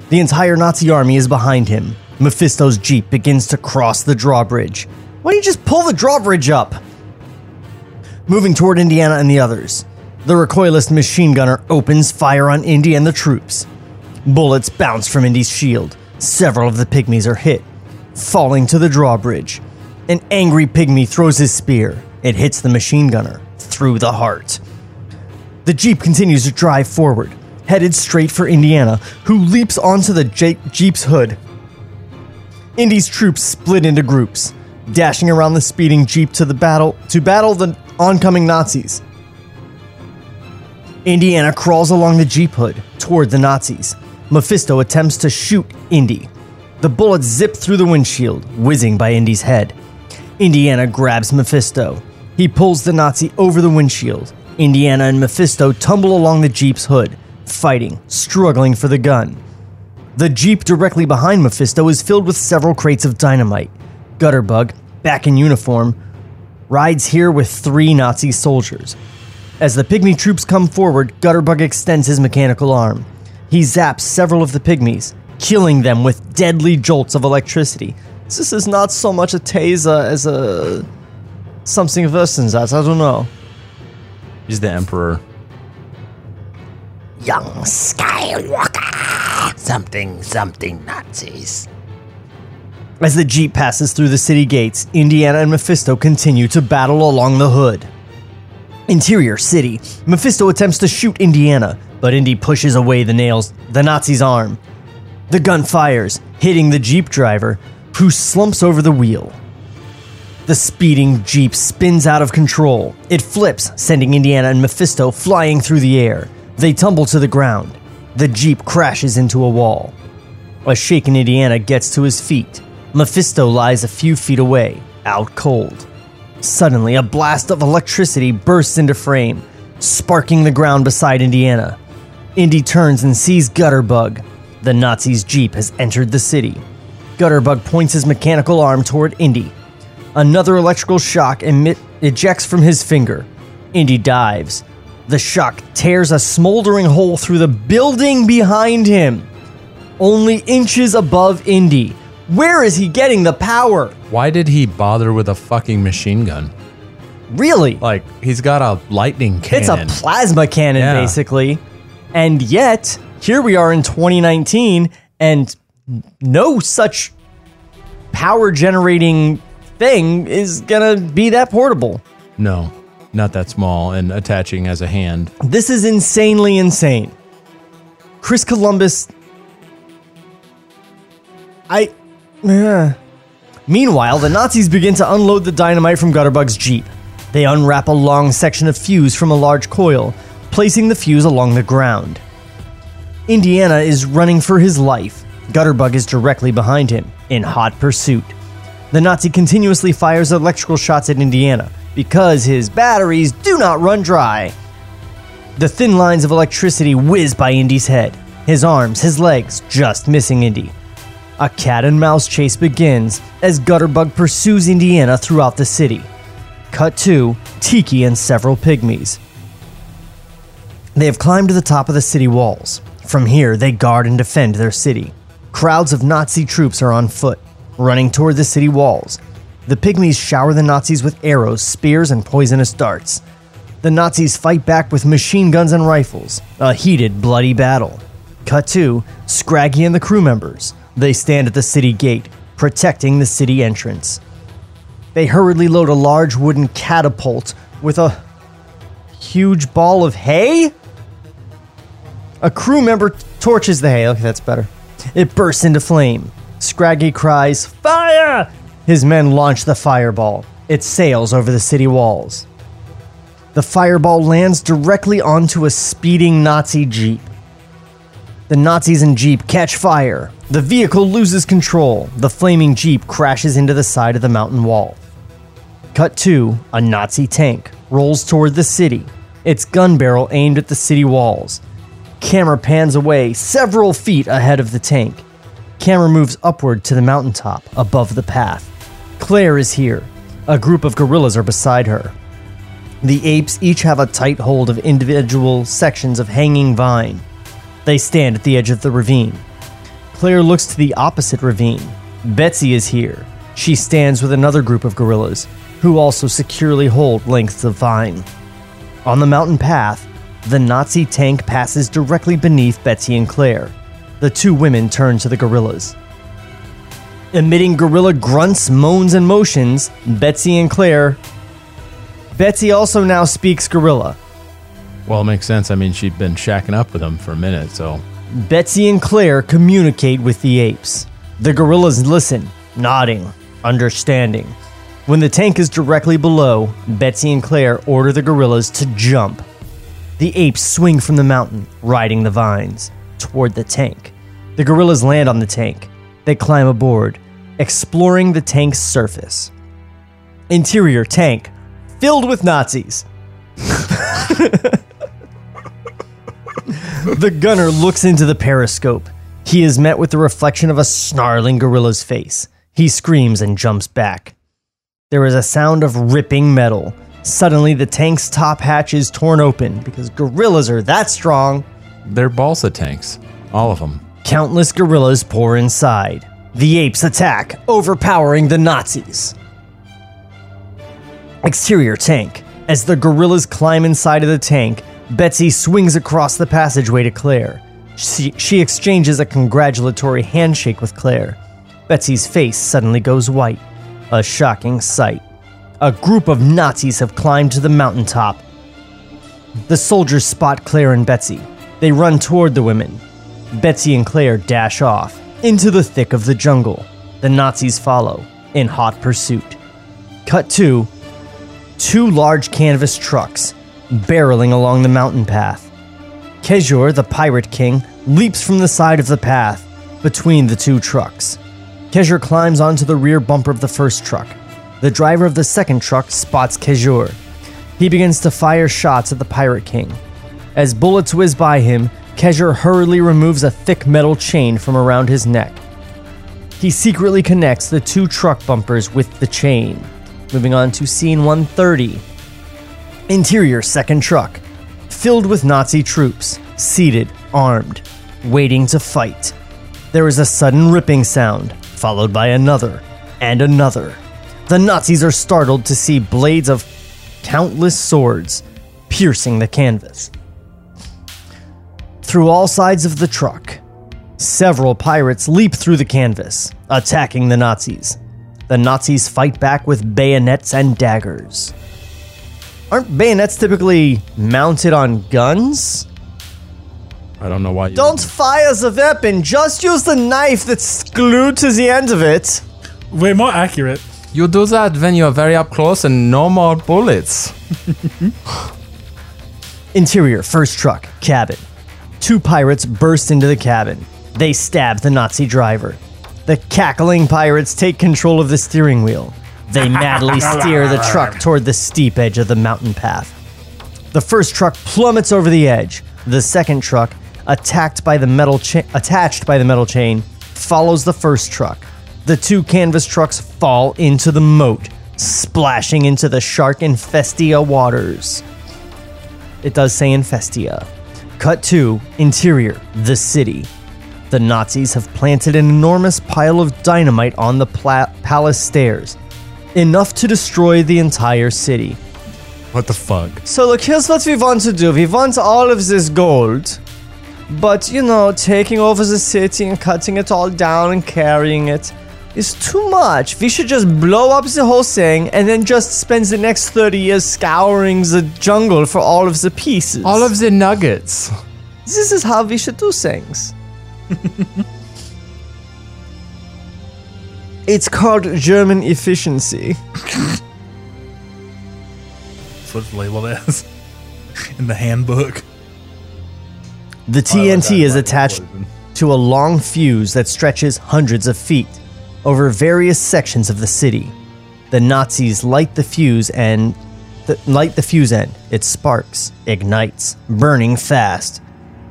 The entire Nazi army is behind him. Mephisto's jeep begins to cross the drawbridge. Why don't you just pull the drawbridge up? Moving toward Indiana and the others, the recoilless machine gunner opens fire on Indy and the troops. Bullets bounce from Indy's shield. Several of the pygmies are hit, falling to the drawbridge. An angry pygmy throws his spear. It hits the machine gunner through the heart. The Jeep continues to drive forward, headed straight for Indiana, who leaps onto the Je- Jeep's hood. Indy's troops split into groups, dashing around the speeding Jeep to the battle to battle the oncoming Nazis. Indiana crawls along the Jeep hood toward the Nazis. Mephisto attempts to shoot Indy. The bullets zip through the windshield, whizzing by Indy's head. Indiana grabs Mephisto. He pulls the Nazi over the windshield. Indiana and Mephisto tumble along the Jeep's hood, fighting, struggling for the gun. The Jeep directly behind Mephisto is filled with several crates of dynamite. Gutterbug, back in uniform, rides here with three Nazi soldiers. As the pygmy troops come forward, Gutterbug extends his mechanical arm. He zaps several of the pygmies, killing them with deadly jolts of electricity. This is not so much a taser as a something worse than that. I don't know. He's the emperor. Young Skywalker. Something, something Nazis. As the Jeep passes through the city gates, Indiana and Mephisto continue to battle along the hood. Interior city, Mephisto attempts to shoot Indiana, but Indy pushes away the nails, the Nazi's arm. The gun fires, hitting the Jeep driver, who slumps over the wheel. The speeding Jeep spins out of control. It flips, sending Indiana and Mephisto flying through the air. They tumble to the ground. The Jeep crashes into a wall. A shaken Indiana gets to his feet. Mephisto lies a few feet away, out cold. Suddenly, a blast of electricity bursts into frame, sparking the ground beside Indiana. Indy turns and sees Gutterbug. The Nazi's Jeep has entered the city. Gutterbug points his mechanical arm toward Indy. Another electrical shock emit- ejects from his finger. Indy dives. The shock tears a smoldering hole through the building behind him. Only inches above Indy. Where is he getting the power? Why did he bother with a fucking machine gun? Really? Like he's got a lightning cannon. It's cannon. a plasma cannon, Yeah. basically. And yet, here we are in 2019, and no such power generating thing is gonna be that portable. no, not that small and attaching as a hand. This is insanely insane. Chris Columbus. I. Meanwhile, the Nazis begin to unload the dynamite from Gutterbug's Jeep. They unwrap a long section of fuse from a large coil, placing the fuse along the ground. Indiana is running for his life. Gutterbug is directly behind him, in hot pursuit. The Nazi continuously fires electrical shots at Indiana because his batteries do not run dry. The thin lines of electricity whiz by Indy's head, his arms, his legs just missing Indy. A cat and mouse chase begins as Gutterbug pursues Indiana throughout the city. Cut to Tiki and several pygmies. They have climbed to the top of the city walls. From here, they guard and defend their city. Crowds of Nazi troops are on foot, running toward the city walls. The pygmies shower the Nazis with arrows, spears, and poisonous darts. The Nazis fight back with machine guns and rifles. A heated, bloody battle. Cut to Scraggy and the crew members. They stand at the city gate, protecting the city entrance. They hurriedly load a large wooden catapult with a huge ball of hay? A crew member torches the hay. Okay, that's better. It bursts into flame. Scraggy cries, Fire! His men launch the fireball. It sails over the city walls. The fireball lands directly onto a speeding Nazi Jeep. The Nazis and Jeep catch fire. The vehicle loses control. The flaming Jeep crashes into the side of the mountain wall. Cut to A Nazi tank rolls toward the city, its gun barrel aimed at the city walls. Camera pans away several feet ahead of the tank. Camera moves upward to the mountaintop above the path. Claire is here. A group of gorillas are beside her. The apes each have a tight hold of individual sections of hanging vine. They stand at the edge of the ravine. Claire looks to the opposite ravine. Betsy is here. She stands with another group of gorillas, who also securely hold lengths of vine. On the mountain path, the Nazi tank passes directly beneath Betsy and Claire. The two women turn to the gorillas. Emitting gorilla grunts, moans, and motions, Betsy and Claire. Betsy also now speaks gorilla. Well, it makes sense. I mean, she'd been shacking up with him for a minute, so Betsy and Claire communicate with the apes. The gorillas listen, nodding, understanding. When the tank is directly below, Betsy and Claire order the gorillas to jump. The apes swing from the mountain, riding the vines, toward the tank. The gorillas land on the tank. They climb aboard, exploring the tank's surface. Interior tank filled with Nazis. The gunner looks into the periscope. He is met with the reflection of a snarling gorilla's face. He screams and jumps back. There is a sound of ripping metal. Suddenly, the tank's top hatch is torn open because gorillas are that strong. they're balsa tanks, all of them. Countless gorillas pour inside. The apes attack, overpowering the Nazis. Exterior tank. As the gorillas climb inside of the tank, Betsy swings across the passageway to Claire. She, she exchanges a congratulatory handshake with Claire. Betsy's face suddenly goes white. A shocking sight. A group of Nazis have climbed to the mountaintop. The soldiers spot Claire and Betsy. They run toward the women. Betsy and Claire dash off into the thick of the jungle. The Nazis follow in hot pursuit. Cut to two large canvas trucks barreling along the mountain path. Kejur, the pirate king, leaps from the side of the path between the two trucks. Kejur climbs onto the rear bumper of the first truck. The driver of the second truck spots Kejur. He begins to fire shots at the pirate king. As bullets whiz by him, Kejur hurriedly removes a thick metal chain from around his neck. He secretly connects the two truck bumpers with the chain. Moving on to scene 130. Interior second truck, filled with Nazi troops, seated, armed, waiting to fight. There is a sudden ripping sound, followed by another and another. The Nazis are startled to see blades of countless swords piercing the canvas. Through all sides of the truck, several pirates leap through the canvas, attacking the Nazis. The Nazis fight back with bayonets and daggers. Aren't bayonets typically mounted on guns? I don't know why you. Don't fire the weapon, just use the knife that's glued to the end of it. Way more accurate. You do that when you're very up close and no more bullets. Interior, first truck, cabin. Two pirates burst into the cabin. They stab the Nazi driver. The cackling pirates take control of the steering wheel. They madly steer the truck toward the steep edge of the mountain path. The first truck plummets over the edge. The second truck, attacked by the metal cha- attached by the metal chain, follows the first truck. The two canvas trucks fall into the moat, splashing into the shark infestia waters. It does say infestia. Cut to interior, the city. The Nazis have planted an enormous pile of dynamite on the pla- palace stairs, enough to destroy the entire city. What the fuck? So, look, here's what we want to do we want all of this gold. But, you know, taking over the city and cutting it all down and carrying it is too much. We should just blow up the whole thing and then just spend the next 30 years scouring the jungle for all of the pieces. All of the nuggets. This is how we should do things. it's called German efficiency. That's what it's labeled as in the handbook. The TNT is attached to a long fuse that stretches hundreds of feet over various sections of the city. The Nazis light the fuse and th- light the fuse end. It sparks, ignites, burning fast.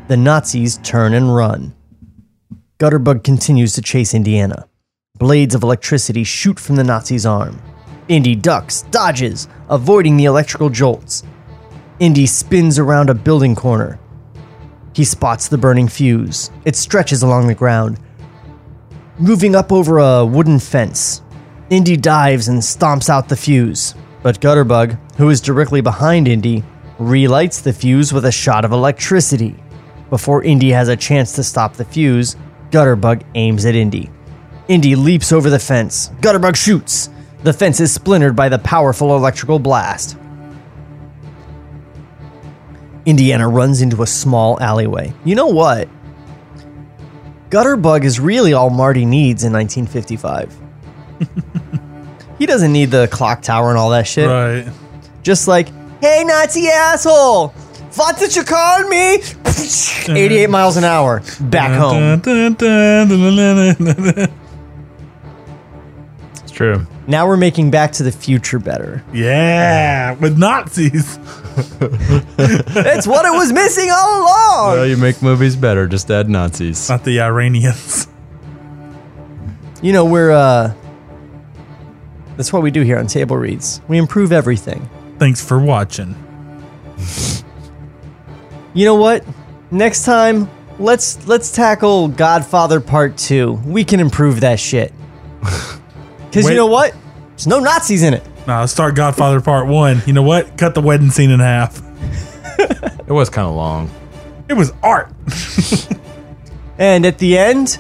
The Nazis turn and run. Gutterbug continues to chase Indiana. Blades of electricity shoot from the Nazi's arm. Indy ducks, dodges, avoiding the electrical jolts. Indy spins around a building corner. He spots the burning fuse. It stretches along the ground, moving up over a wooden fence. Indy dives and stomps out the fuse, but Gutterbug, who is directly behind Indy, relights the fuse with a shot of electricity. Before Indy has a chance to stop the fuse, Gutterbug aims at Indy. Indy leaps over the fence. Gutterbug shoots. The fence is splintered by the powerful electrical blast. Indiana runs into a small alleyway. You know what? Gutterbug is really all Marty needs in 1955. he doesn't need the clock tower and all that shit. Right. Just like, hey, Nazi asshole, what did you call me? 88 miles an hour, back home. It's true. Now we're making Back to the Future better. Yeah, with Nazis. That's what it was missing all along. Well, you make movies better. Just add Nazis. Not the Iranians. You know, we're, uh, that's what we do here on Table Reads. We improve everything. Thanks for watching. You know what? Next time, let's let's tackle Godfather Part Two. We can improve that shit. Because you know what? There's no Nazis in it. Nah, let's start Godfather Part One. You know what? Cut the wedding scene in half. It was kind of long. It was art. And at the end,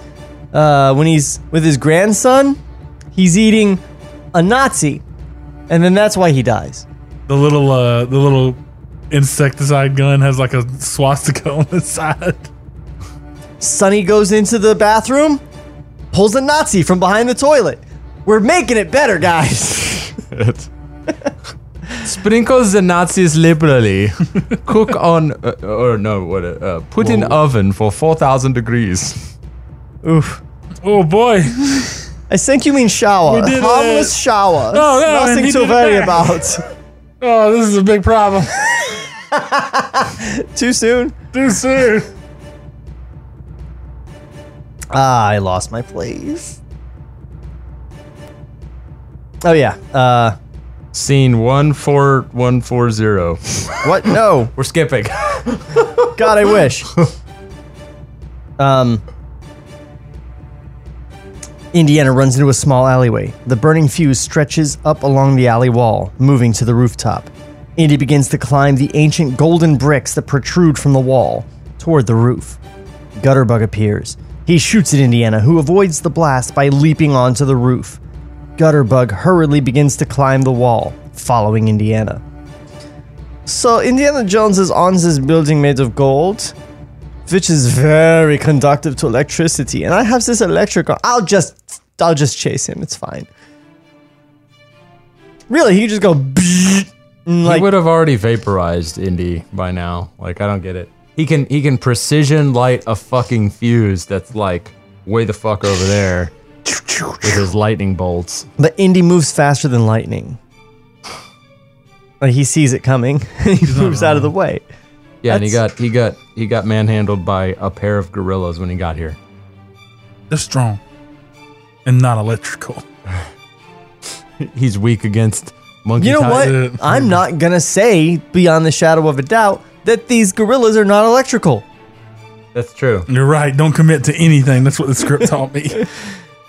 uh, when he's with his grandson, he's eating a Nazi, and then that's why he dies. The little uh the little insecticide gun has like a swastika on the side. Sonny goes into the bathroom, pulls a Nazi from behind the toilet. We're making it better, guys. Sprinkle the Nazis liberally. Cook on, uh, or no, what? Uh, put in oven for four thousand degrees. Oof. Oh boy. I think you mean shower. We did Harmless it. shower. No, no, Nothing he to worry back. about. Oh, this is a big problem. Too soon? Too soon. Ah, I lost my place. Oh yeah. Uh, Scene one four one four zero. what? No. We're skipping. God, I wish. um, Indiana runs into a small alleyway. The burning fuse stretches up along the alley wall, moving to the rooftop. Indy begins to climb the ancient golden bricks that protrude from the wall toward the roof. Gutterbug appears. He shoots at Indiana, who avoids the blast by leaping onto the roof. Gutterbug hurriedly begins to climb the wall, following Indiana. So Indiana Jones is on this building made of gold, which is very conductive to electricity, and I have this electric. I'll just, I'll just chase him. It's fine. Really, he just go. and, he would have already vaporized Indy by now. Like I don't get it. He can he can precision light a fucking fuse that's like way the fuck over there with his lightning bolts. But Indy moves faster than lightning. Like he sees it coming, and he moves out of the way. Yeah, and he got he got he got manhandled by a pair of gorillas when he got here. They're strong. And not electrical. He's weak against monkey. You know what? I'm not gonna say beyond the shadow of a doubt that these gorillas are not electrical. That's true. You're right. Don't commit to anything. That's what the script taught me.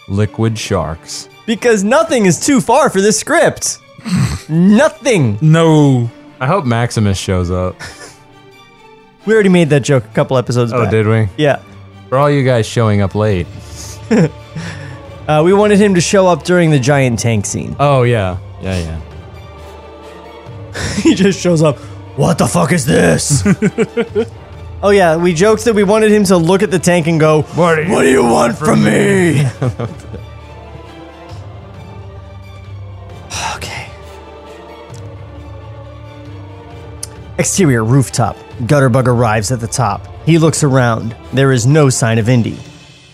Liquid sharks. Because nothing is too far for this script. nothing. No. I hope Maximus shows up. We already made that joke a couple episodes Oh, back. did we? Yeah. For all you guys showing up late. Uh, we wanted him to show up during the giant tank scene. Oh yeah, yeah, yeah. he just shows up. What the fuck is this? Oh yeah, we joked that we wanted him to look at the tank and go, "What do you, what do you want from me?" okay. Exterior rooftop. Gutterbug arrives at the top. He looks around. There is no sign of Indy,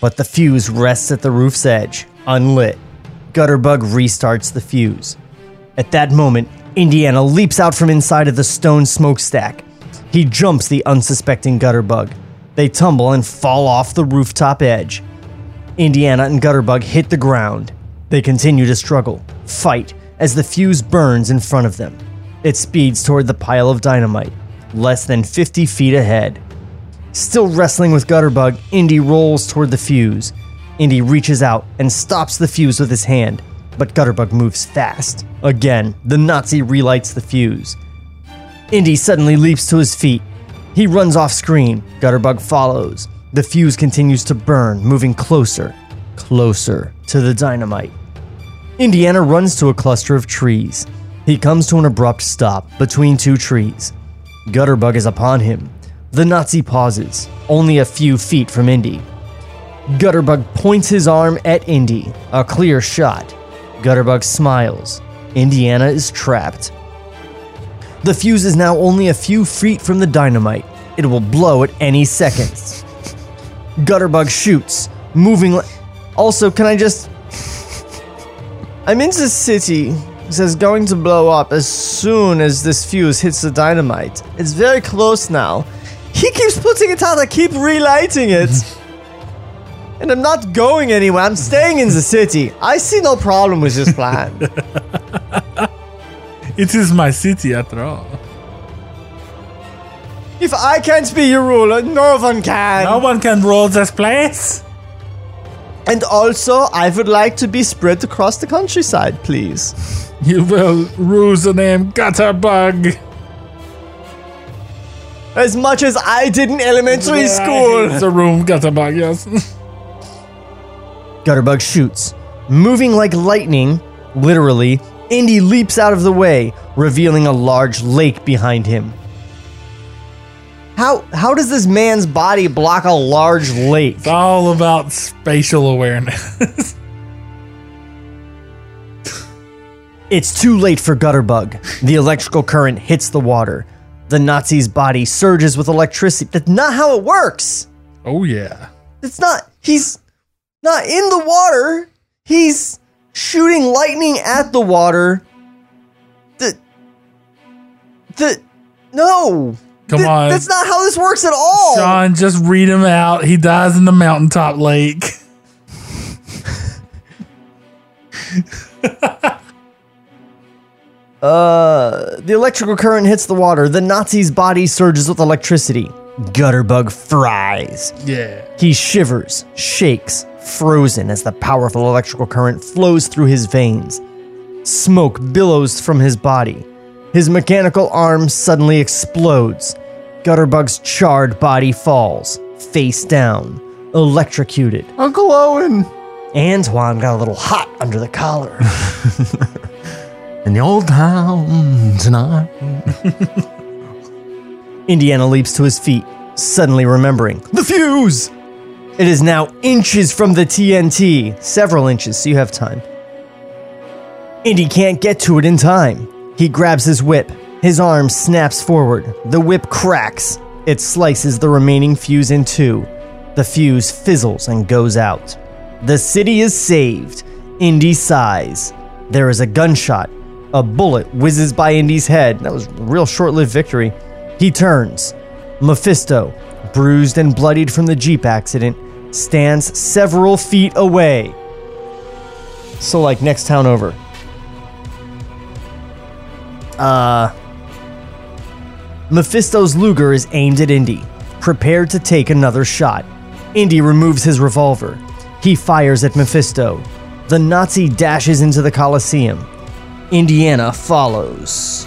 but the fuse rests at the roof's edge, unlit. Gutterbug restarts the fuse. At that moment, Indiana leaps out from inside of the stone smokestack. He jumps the unsuspecting Gutterbug. They tumble and fall off the rooftop edge. Indiana and Gutterbug hit the ground. They continue to struggle, fight, as the fuse burns in front of them. It speeds toward the pile of dynamite, less than 50 feet ahead. Still wrestling with Gutterbug, Indy rolls toward the fuse. Indy reaches out and stops the fuse with his hand, but Gutterbug moves fast. Again, the Nazi relights the fuse. Indy suddenly leaps to his feet. He runs off screen. Gutterbug follows. The fuse continues to burn, moving closer, closer to the dynamite. Indiana runs to a cluster of trees. He comes to an abrupt stop between two trees. Gutterbug is upon him. The Nazi pauses, only a few feet from Indy. Gutterbug points his arm at Indy. A clear shot. Gutterbug smiles. Indiana is trapped. The fuse is now only a few feet from the dynamite. It will blow at any second. Gutterbug shoots, moving. Li- also, can I just. I'm in the city. It says going to blow up as soon as this fuse hits the dynamite. It's very close now. He keeps putting it out, I keep relighting it. and I'm not going anywhere. I'm staying in the city. I see no problem with this plan. It is my city after all. If I can't be your ruler, no one can. No one can rule this place. And also, I would like to be spread across the countryside, please. You will rule the name Gutterbug. As much as I did in elementary Yeah, school. The room Gutterbug, yes. Gutterbug shoots. Moving like lightning, literally, Indy leaps out of the way, revealing a large lake behind him. How how does this man's body block a large lake? It's all about spatial awareness. It's too late for Gutterbug. The electrical current hits the water. The Nazi's body surges with electricity. That's not how it works. oh yeah. It's not. He's not in the water. He's shooting lightning at the water. The. The. No. Come Th- on. That's not how this works at all. Sean, just read him out. He dies in the mountaintop lake. Uh, the electrical current hits the water. The Nazi's body surges with electricity. Gutterbug fries. Yeah. He shivers, shakes, frozen as the powerful electrical current flows through his veins. Smoke billows from his body. His mechanical arm suddenly explodes. Gutterbug's charred body falls, face down, electrocuted. Uncle Owen. Antoine got a little hot under the collar. In the old town tonight. Indiana leaps to his feet, suddenly remembering the fuse. It is now inches from the TNT, several inches, so you have time. Indy can't get to it in time. He grabs his whip. His arm snaps forward. The whip cracks. It slices the remaining fuse in two. The fuse fizzles and goes out. The city is saved. Indy sighs. There is a gunshot. A bullet whizzes by Indy's head. That was a real short lived victory. He turns. Mephisto, bruised and bloodied from the Jeep accident, stands several feet away. So, like, next town over. Uh. Mephisto's Luger is aimed at Indy, prepared to take another shot. Indy removes his revolver. He fires at Mephisto. The Nazi dashes into the Coliseum. Indiana follows.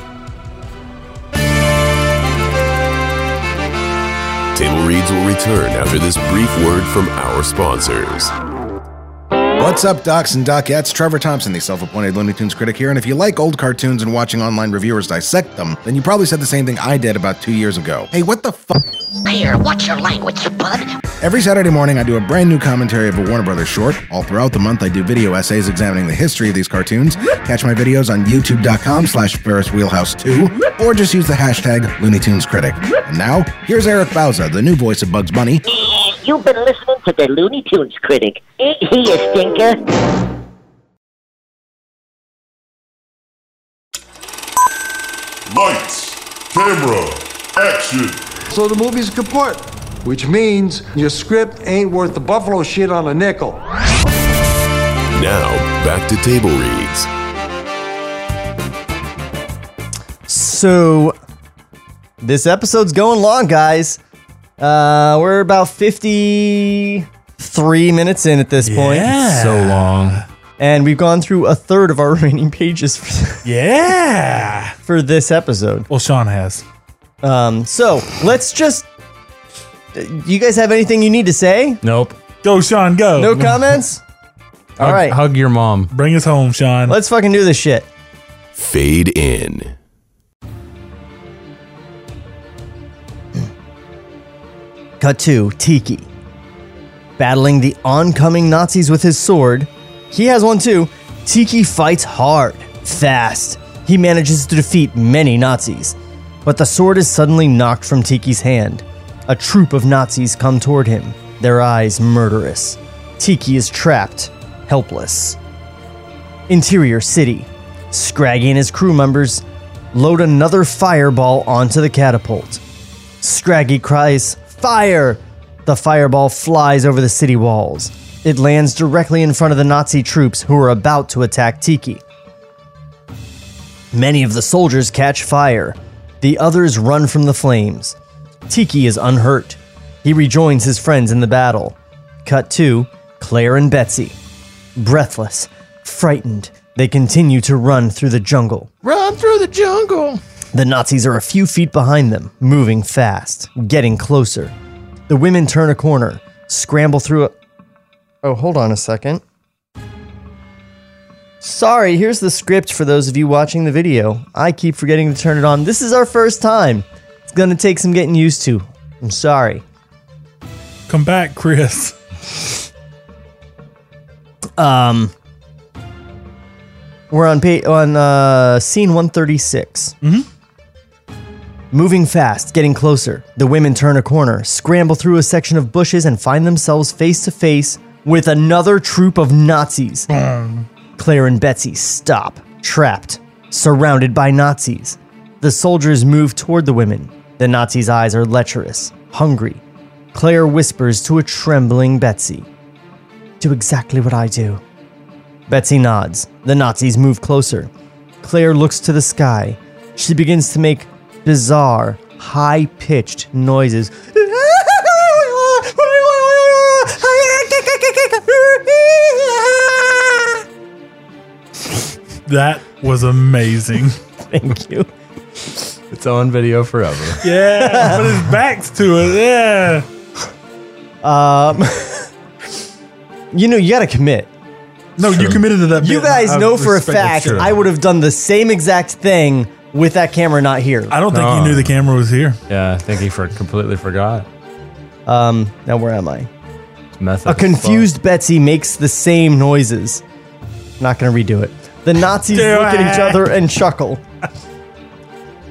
Will return after this brief word from our sponsors. What's up, docs and docettes? Trevor Thompson, the self-appointed Looney Tunes critic here, and if you like old cartoons and watching online reviewers dissect them, then you probably said the same thing I did about two years ago. Hey, what the fuck? Here, watch your language, bud. Every Saturday morning, I do a brand new commentary of a Warner Brothers short. All throughout the month, I do video essays examining the history of these cartoons. Catch my videos on youtube.com slash Ferris Wheelhouse 2, or just use the hashtag Looney Tunes Critic. And now, here's Eric Bauza, the new voice of Bugs Bunny. You've been listening to the Looney Tunes critic. Ain't he a stinker? Lights, camera, action. So the movie's kaput, which means your script ain't worth the buffalo shit on a nickel. Now, back to Table Reads. So, this episode's going long, guys. Uh, we're about 53 minutes in at this point. So long. And we've gone through a third of our remaining pages for, Yeah. for this episode. Well, Sean has. Um, so, let's just. You guys have anything you need to say? Nope. Go, Sean, go. No comments? All Hug- right, Hug your mom. Bring us home, Sean. let's fucking do this shit. Fade in. Cut to Tiki. Battling the oncoming Nazis with his sword. He has one too. Tiki fights hard, fast. He manages to defeat many Nazis. But the sword is suddenly knocked from Tiki's hand. A troop of Nazis come toward him, their eyes murderous. Tiki is trapped, helpless. Interior city. Scraggy and his crew members load another fireball onto the catapult. Scraggy cries, Fire! The fireball flies over the city walls. It lands directly in front of the Nazi troops who are about to attack Tiki. Many of the soldiers catch fire. The others run from the flames. Tiki is unhurt. He rejoins his friends in the battle. Cut to Claire and Betsy. Breathless, frightened, they continue to run through the jungle. Run through the jungle. The Nazis are a few feet behind them, moving fast, getting closer. The women turn a corner, scramble through a. Oh, hold on a second. Sorry, here's the script for those of you watching the video. I keep forgetting to turn it on. This is our first time. It's gonna take some getting used to. I'm sorry. Come back, Chris. Um, we're on pa- on uh, scene 136. Mm-hmm. Moving fast, getting closer. The women turn a corner, scramble through a section of bushes, and find themselves face to face with another troop of Nazis. Claire and Betsy stop, trapped, surrounded by Nazis. The soldiers move toward the women. The Nazis' eyes are lecherous, hungry. Claire whispers to a trembling Betsy do exactly what I do. Betsy nods. The Nazis move closer. Claire looks to the sky. She begins to make bizarre, high pitched noises. That was amazing. Thank you. It's on video forever. Yeah, but his back's to it. Yeah. Um, you know, you gotta commit. No, you committed to that. You bit. guys I know for a respect fact true. I would have done the same exact thing with that camera not here. I don't think No. you knew the camera was here. Yeah, I think he for completely forgot. Um, now where am I? Method A as fuck. confused Betsy makes the same noises. Not gonna redo it. The Nazis Do look at each it. other and chuckle.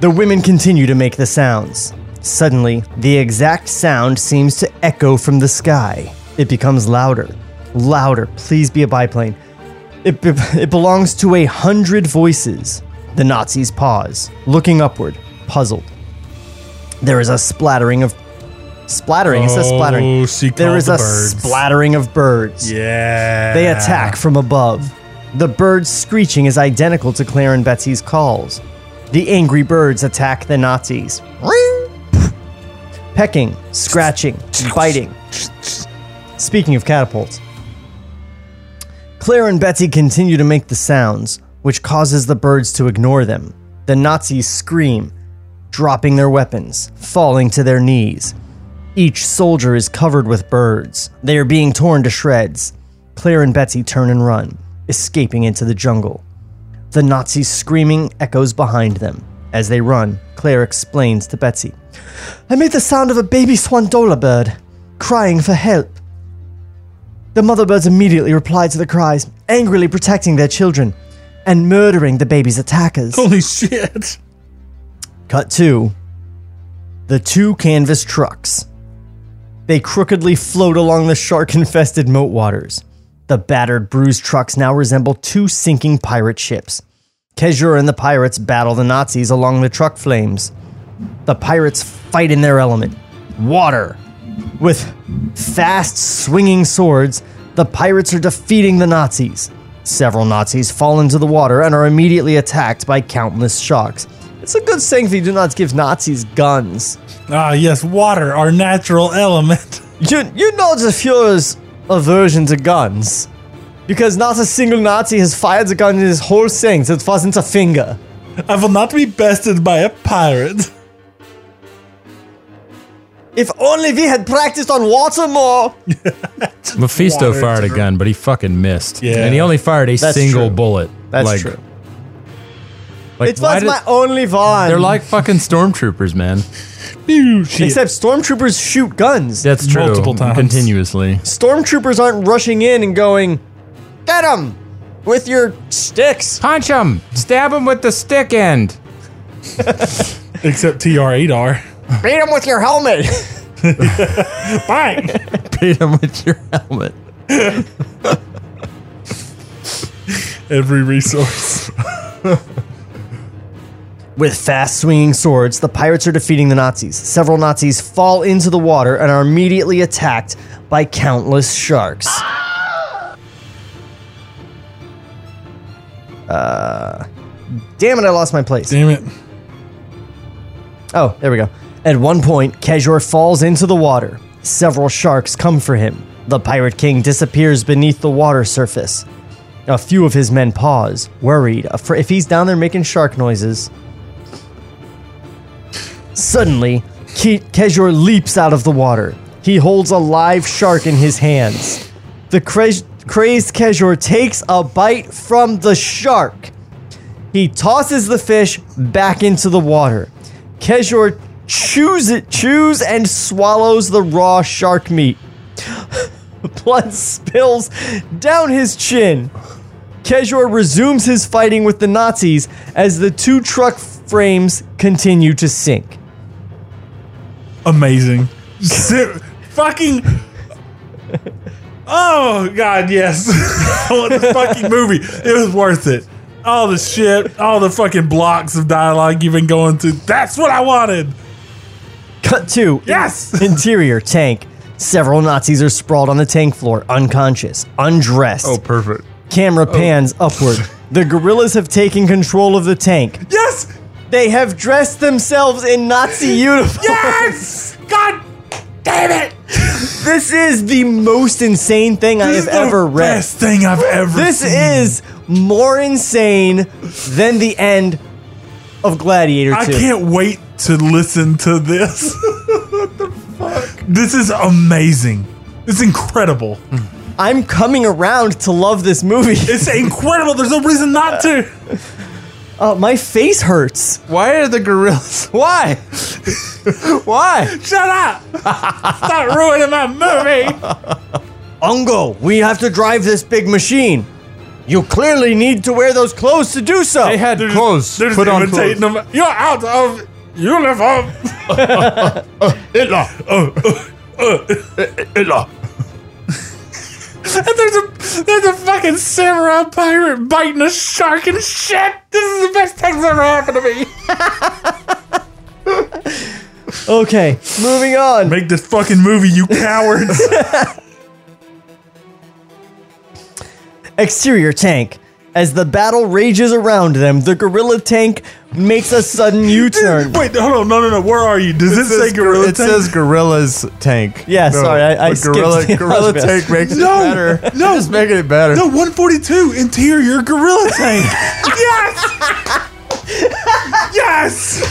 The women continue to make the sounds. Suddenly, the exact sound seems to echo from the sky. It becomes louder. Louder. Please be a biplane. It, be- it belongs to a hundred voices. The Nazis pause, looking upward, puzzled. There is a splattering of. Splattering? It says oh, splattering. Oh, she There is the a birds. splattering of birds. Yeah. They attack from above. The birds' screeching is identical to Claire and Betsy's calls. The angry birds attack the Nazis. Pecking, scratching, biting. Speaking of catapults, Claire and Betsy continue to make the sounds, which causes the birds to ignore them. The Nazis scream, dropping their weapons, falling to their knees. Each soldier is covered with birds. They are being torn to shreds. Claire and Betsy turn and run, escaping into the jungle. The Nazis' screaming echoes behind them. As they run, Claire explains to Betsy I made the sound of a baby swandola bird, crying for help. The mother birds immediately reply to the cries, angrily protecting their children and murdering the baby's attackers. Holy shit. Cut two. The two canvas trucks. They crookedly float along the shark infested moat waters. The battered, bruised trucks now resemble two sinking pirate ships. Kezur and the pirates battle the Nazis along the truck flames. The pirates fight in their element water. With fast, swinging swords, the pirates are defeating the Nazis. Several Nazis fall into the water and are immediately attacked by countless sharks. It's a good thing you do not give Nazis guns. Ah, yes, water, our natural element. You, you know the Fuhrer's aversion to guns. Because not a single Nazi has fired a gun in his whole thing that wasn't a finger. I will not be bested by a pirate. If only we had practiced on water more. Mephisto Water fired a gun, but he fucking missed. Yeah. And he only fired a That's single true. bullet. That's Like- true. Like, It why was did- my only one. They're like fucking stormtroopers, man. Pew, shit. Except stormtroopers shoot guns. That's true. Multiple times. Continuously. Stormtroopers aren't rushing in and going, get him with your sticks. Punch him! Stab him with the stick end! Except TR8R. Beat him with your helmet. Bang! Beat him with your helmet. Every resource. With fast swinging swords, the pirates are defeating the Nazis. Several Nazis fall into the water and are immediately attacked by countless sharks. Uh, damn it, I lost my place. Damn it. Oh, there we go. At one point, Kejor falls into the water. Several sharks come for him. The Pirate King disappears beneath the water surface. A few of his men pause, worried if he's down there making shark noises. Suddenly, Ke- Kejor leaps out of the water. He holds a live shark in his hands. The cra- crazed Kejor takes a bite from the shark. He tosses the fish back into the water. Kejor chews it, chews and swallows the raw shark meat. Blood spills down his chin. Kejor resumes his fighting with the Nazis as the two truck frames continue to sink. Amazing. Fucking. Oh god, yes. I want the fucking movie. It was worth it. All the shit, all the fucking blocks of dialogue you've been going through. That's what I wanted. Cut to Yes. interior tank. Several Nazis are sprawled on the tank floor, unconscious, undressed. Oh, perfect. Camera oh. pans upward. The guerrillas have taken control of the tank. Yes. They have dressed themselves in Nazi uniforms. Yes. God damn it. This is the most insane thing I have is the ever read. Best thing I've ever This seen. is more insane than the end of Gladiator 2. I can't wait to listen to this. what the fuck? This is amazing. It's incredible. I'm coming around to love this movie. It's incredible. There's no reason not to. Uh, my face hurts. Why are the gorillas? Why? Why? Shut up. Stop ruining my movie. Ungo, we have to drive this big machine. You clearly need to wear those clothes to do so. They had clothes. They're just Put on imitating clothes. them. You're out of uniform. Hitler. Hitler. And there's a there's a fucking samurai pirate biting a shark and shit. This is the best thing that's ever happened to me. okay, moving on. Make this fucking movie, you cowards. Exterior tank. As the battle rages around them, the gorilla tank makes a sudden U-turn. Wait, hold on, no, no, no. Where are you? Does it, say gorilla? Tank? It tank? says gorillas tank. Yeah, sorry, I- I skipped gorilla, the gorilla tank makes No, it better. no. just making it better. no 142 interior gorilla tank. yes, yes.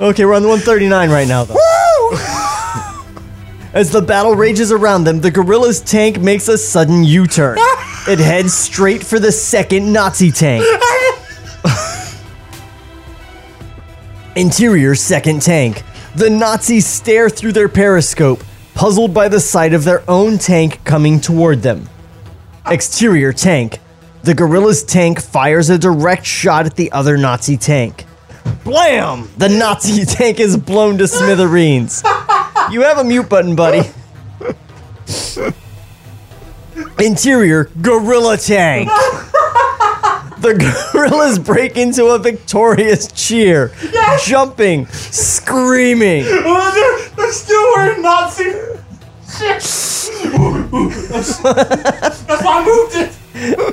Okay, we're on the 139 right now, though. As the battle rages around them, the gorilla's tank makes a sudden U-turn. it heads straight for the second Nazi tank. Interior second tank. The Nazis stare through their periscope, puzzled by the sight of their own tank coming toward them. Exterior tank. The gorilla's tank fires a direct shot at the other Nazi tank. Blam! The Nazi tank is blown to smithereens. You have a mute button, buddy. Interior gorilla tank. The gorillas break into a victorious cheer, jumping, screaming. Well, oh, they're, they're still wearing Nazi shit. That's why I moved it.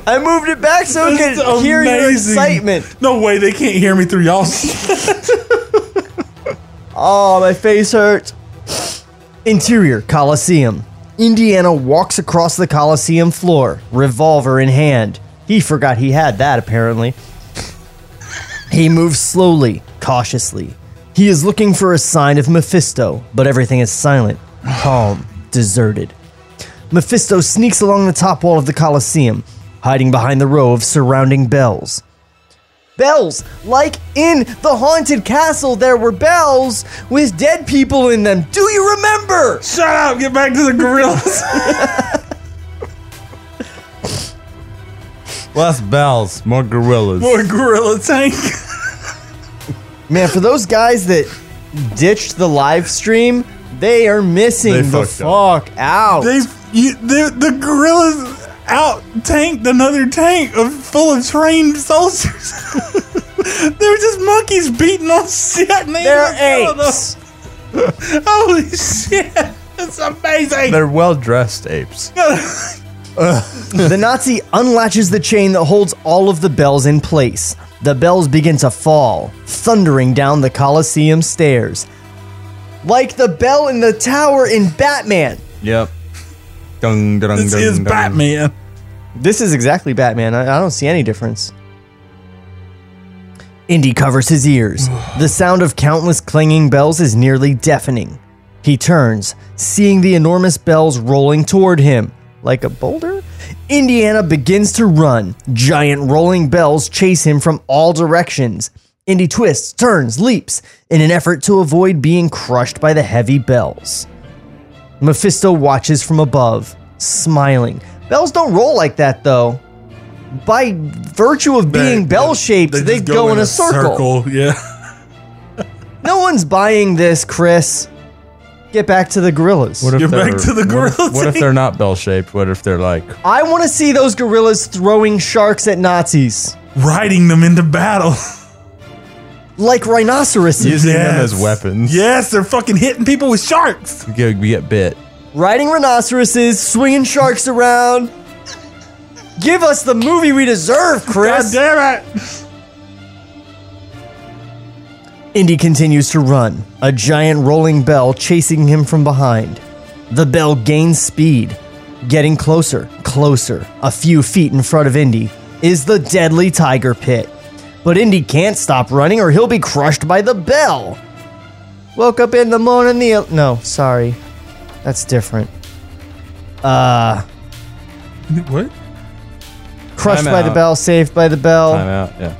I moved it back so I could is hear your excitement. No way, they can't hear me through y'all. Oh, my face hurts. Interior Coliseum. Indiana walks across the Coliseum floor, revolver in hand. He forgot he had that, apparently. He moves slowly, cautiously. He is looking for a sign of Mephisto, but everything is silent, calm, deserted. Mephisto sneaks along the top wall of the Coliseum, hiding behind the row of surrounding bells. Bells! Like in the haunted castle, there were bells with dead people in them. Do you remember? Shut up. Get back to the gorillas. Less bells, more gorillas. More gorilla tank. Man, for those guys that ditched the live stream, they are missing They the fucked up. fuck out. They, you, the the gorillas out tanked another tank of full of trained soldiers. they were just monkeys beating on shit. And they They're ended up apes. Holy shit! It's amazing. They're well dressed apes. The Nazi unlatches the chain that holds all of the bells in place. the bells begin to fall, thundering down the Colosseum stairs. Like the bell in the tower in Batman. Yep. Dung, dung, This dung, is dung. Batman. This is exactly Batman. I, I don't see any difference. Indy covers his ears. the sound of countless clanging bells is nearly deafening. He turns, seeing the enormous bells rolling toward him. Like a boulder? Indiana begins to run. Giant rolling bells chase him from all directions. Indy twists, turns, leaps in an effort to avoid being crushed by the heavy bells. Mephisto watches from above, smiling. Bells don't roll like that, though. By virtue of being bell shaped, they, just go, in a circle. Yeah. No one's buying this, Chris. Get back to the gorillas. What if Get back to the what if- What if they're not bell shaped? What if they're like I want to see those gorillas throwing sharks at Nazis, Riding them into battle. like rhinoceroses. using them Yes. as weapons? Yes, they're fucking hitting people with sharks. We get, we get bit. Riding rhinoceroses, swinging sharks around. Give us the movie we deserve, God Chris. damn it. Indy continues to run, a giant rolling bell chasing him from behind. The bell gains speed, getting closer, closer. A few feet in front of Indy is the deadly tiger pit. But Indy can't stop running or he'll be crushed by the bell. Woke up in the morning, the. No, sorry. That's different. Uh, What? crushed Time by the bell, saved by the bell. Time out. Yeah.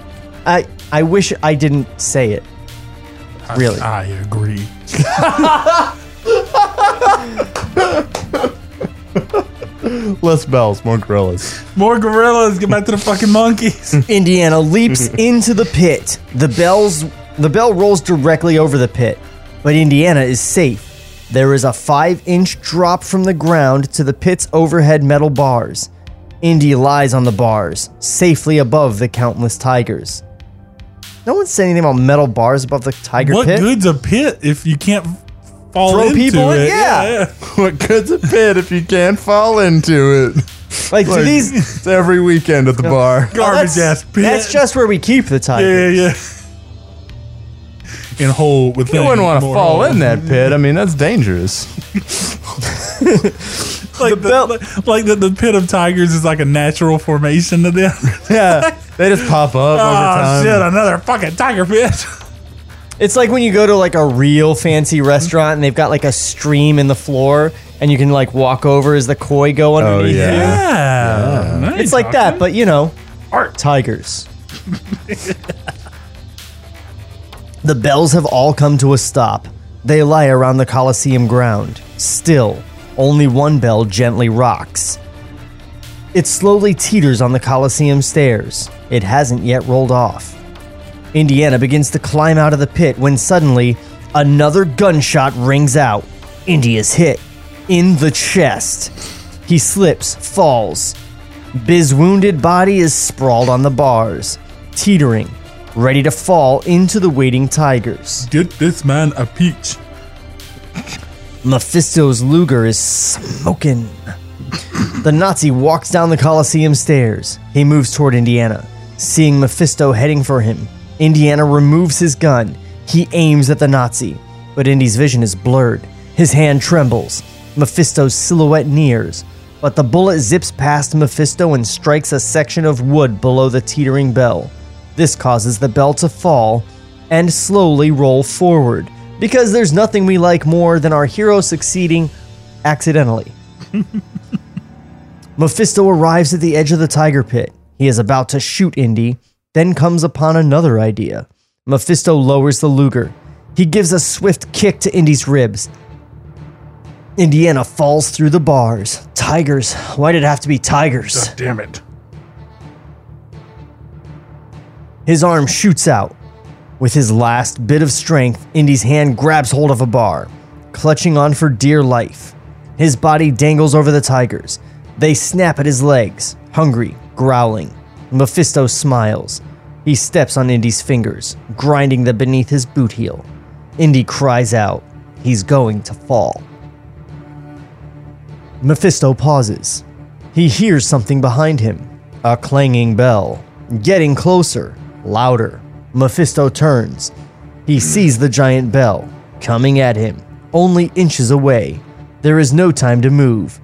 I, I wish I didn't say it. Really? I agree. Less bells, more gorillas. More gorillas. Get back to the fucking monkeys. Indiana leaps into the pit. The bells the bell rolls directly over the pit, but Indiana is safe. There is a 5-inch drop from the ground to the pit's overhead metal bars. Indy lies on the bars, safely above the countless tigers. No one said anything about metal bars above the tiger what pit. good's a pit if you can't fall Throw into people in? it? Yeah. what good's a pit if you can't fall into it? Like, do these It's every weekend at the bar. No, Garbage that's- ass pit. That's just where we keep the Yeah, tigers. yeah. In hole with You wouldn't want to fall in that pit. I mean, that's dangerous. Like the, bell- like, like the, the pit of tigers is like a natural formation to them. Yeah, they just pop up over oh time. shit! Another fucking tiger pit. It's like when you go to like a real fancy restaurant and they've got like a stream in the floor and you can like walk over as the koi go oh, underneath yeah. you. Yeah, Now It's you're like that, but you know, Art. tigers. the bells have all come to a stop. They lie around the Colosseum ground. Still, only one bell gently rocks. It slowly teeters on the Colosseum stairs. It hasn't yet rolled off. Indiana begins to climb out of the pit when suddenly another gunshot rings out. Indy is hit in the chest. He slips, falls. Biz's wounded body is sprawled on the bars, teetering, ready to fall into the waiting tigers. Get this man a peach. Mephisto's Luger is smoking. the Nazi walks down the Colosseum stairs. He moves toward Indiana. Seeing Mephisto heading for him, Indiana removes his gun. He aims at the Nazi, but Indy's vision is blurred. His hand trembles. Mephisto's silhouette nears, but the bullet zips past Mephisto and strikes a section of wood below the teetering bell. This causes the bell to fall and slowly roll forward, because there's nothing we like more than our hero succeeding accidentally. Mephisto arrives at the edge of the tiger pit. He is about to shoot Indy, then comes upon another idea. Mephisto lowers the Luger. He gives a swift kick to Indy's ribs. Indiana falls through the bars. Tigers. Why did it have to be tigers? Damn it. His arm shoots out. With his last bit of strength, Indy's hand grabs hold of a bar, clutching on for dear life. His body dangles over the tigers. They snap at his legs, hungry, growling. Mephisto smiles. He steps on Indy's fingers, grinding them beneath his boot heel. Indy cries out. He's going to fall. Mephisto pauses. He hears something behind him a clanging bell. Getting closer. Louder. Mephisto turns. He sees the giant bell coming at him, only inches away. There is no time to move.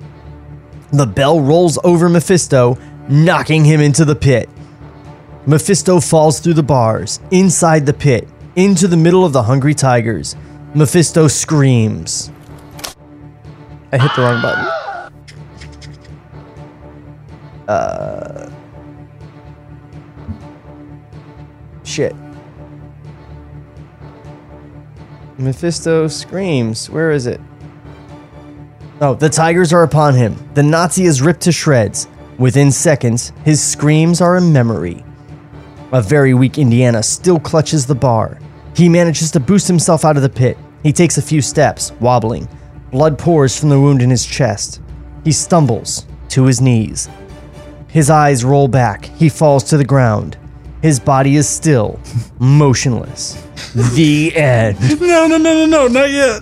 The bell rolls over Mephisto, knocking him into the pit. Mephisto falls through the bars, inside the pit, into the middle of the hungry tigers. Mephisto screams. I hit the wrong button. Uh. Shit. Mephisto screams. Where is it? Oh, the tigers are upon him. The Nazi is ripped to shreds. Within seconds, his screams are a memory. A very weak Indiana still clutches the bar. He manages to boost himself out of the pit. He takes a few steps, wobbling. Blood pours from the wound in his chest. He stumbles to his knees. His eyes roll back. He falls to the ground. His body is still, motionless. the end. No, no, no, no, no, not yet.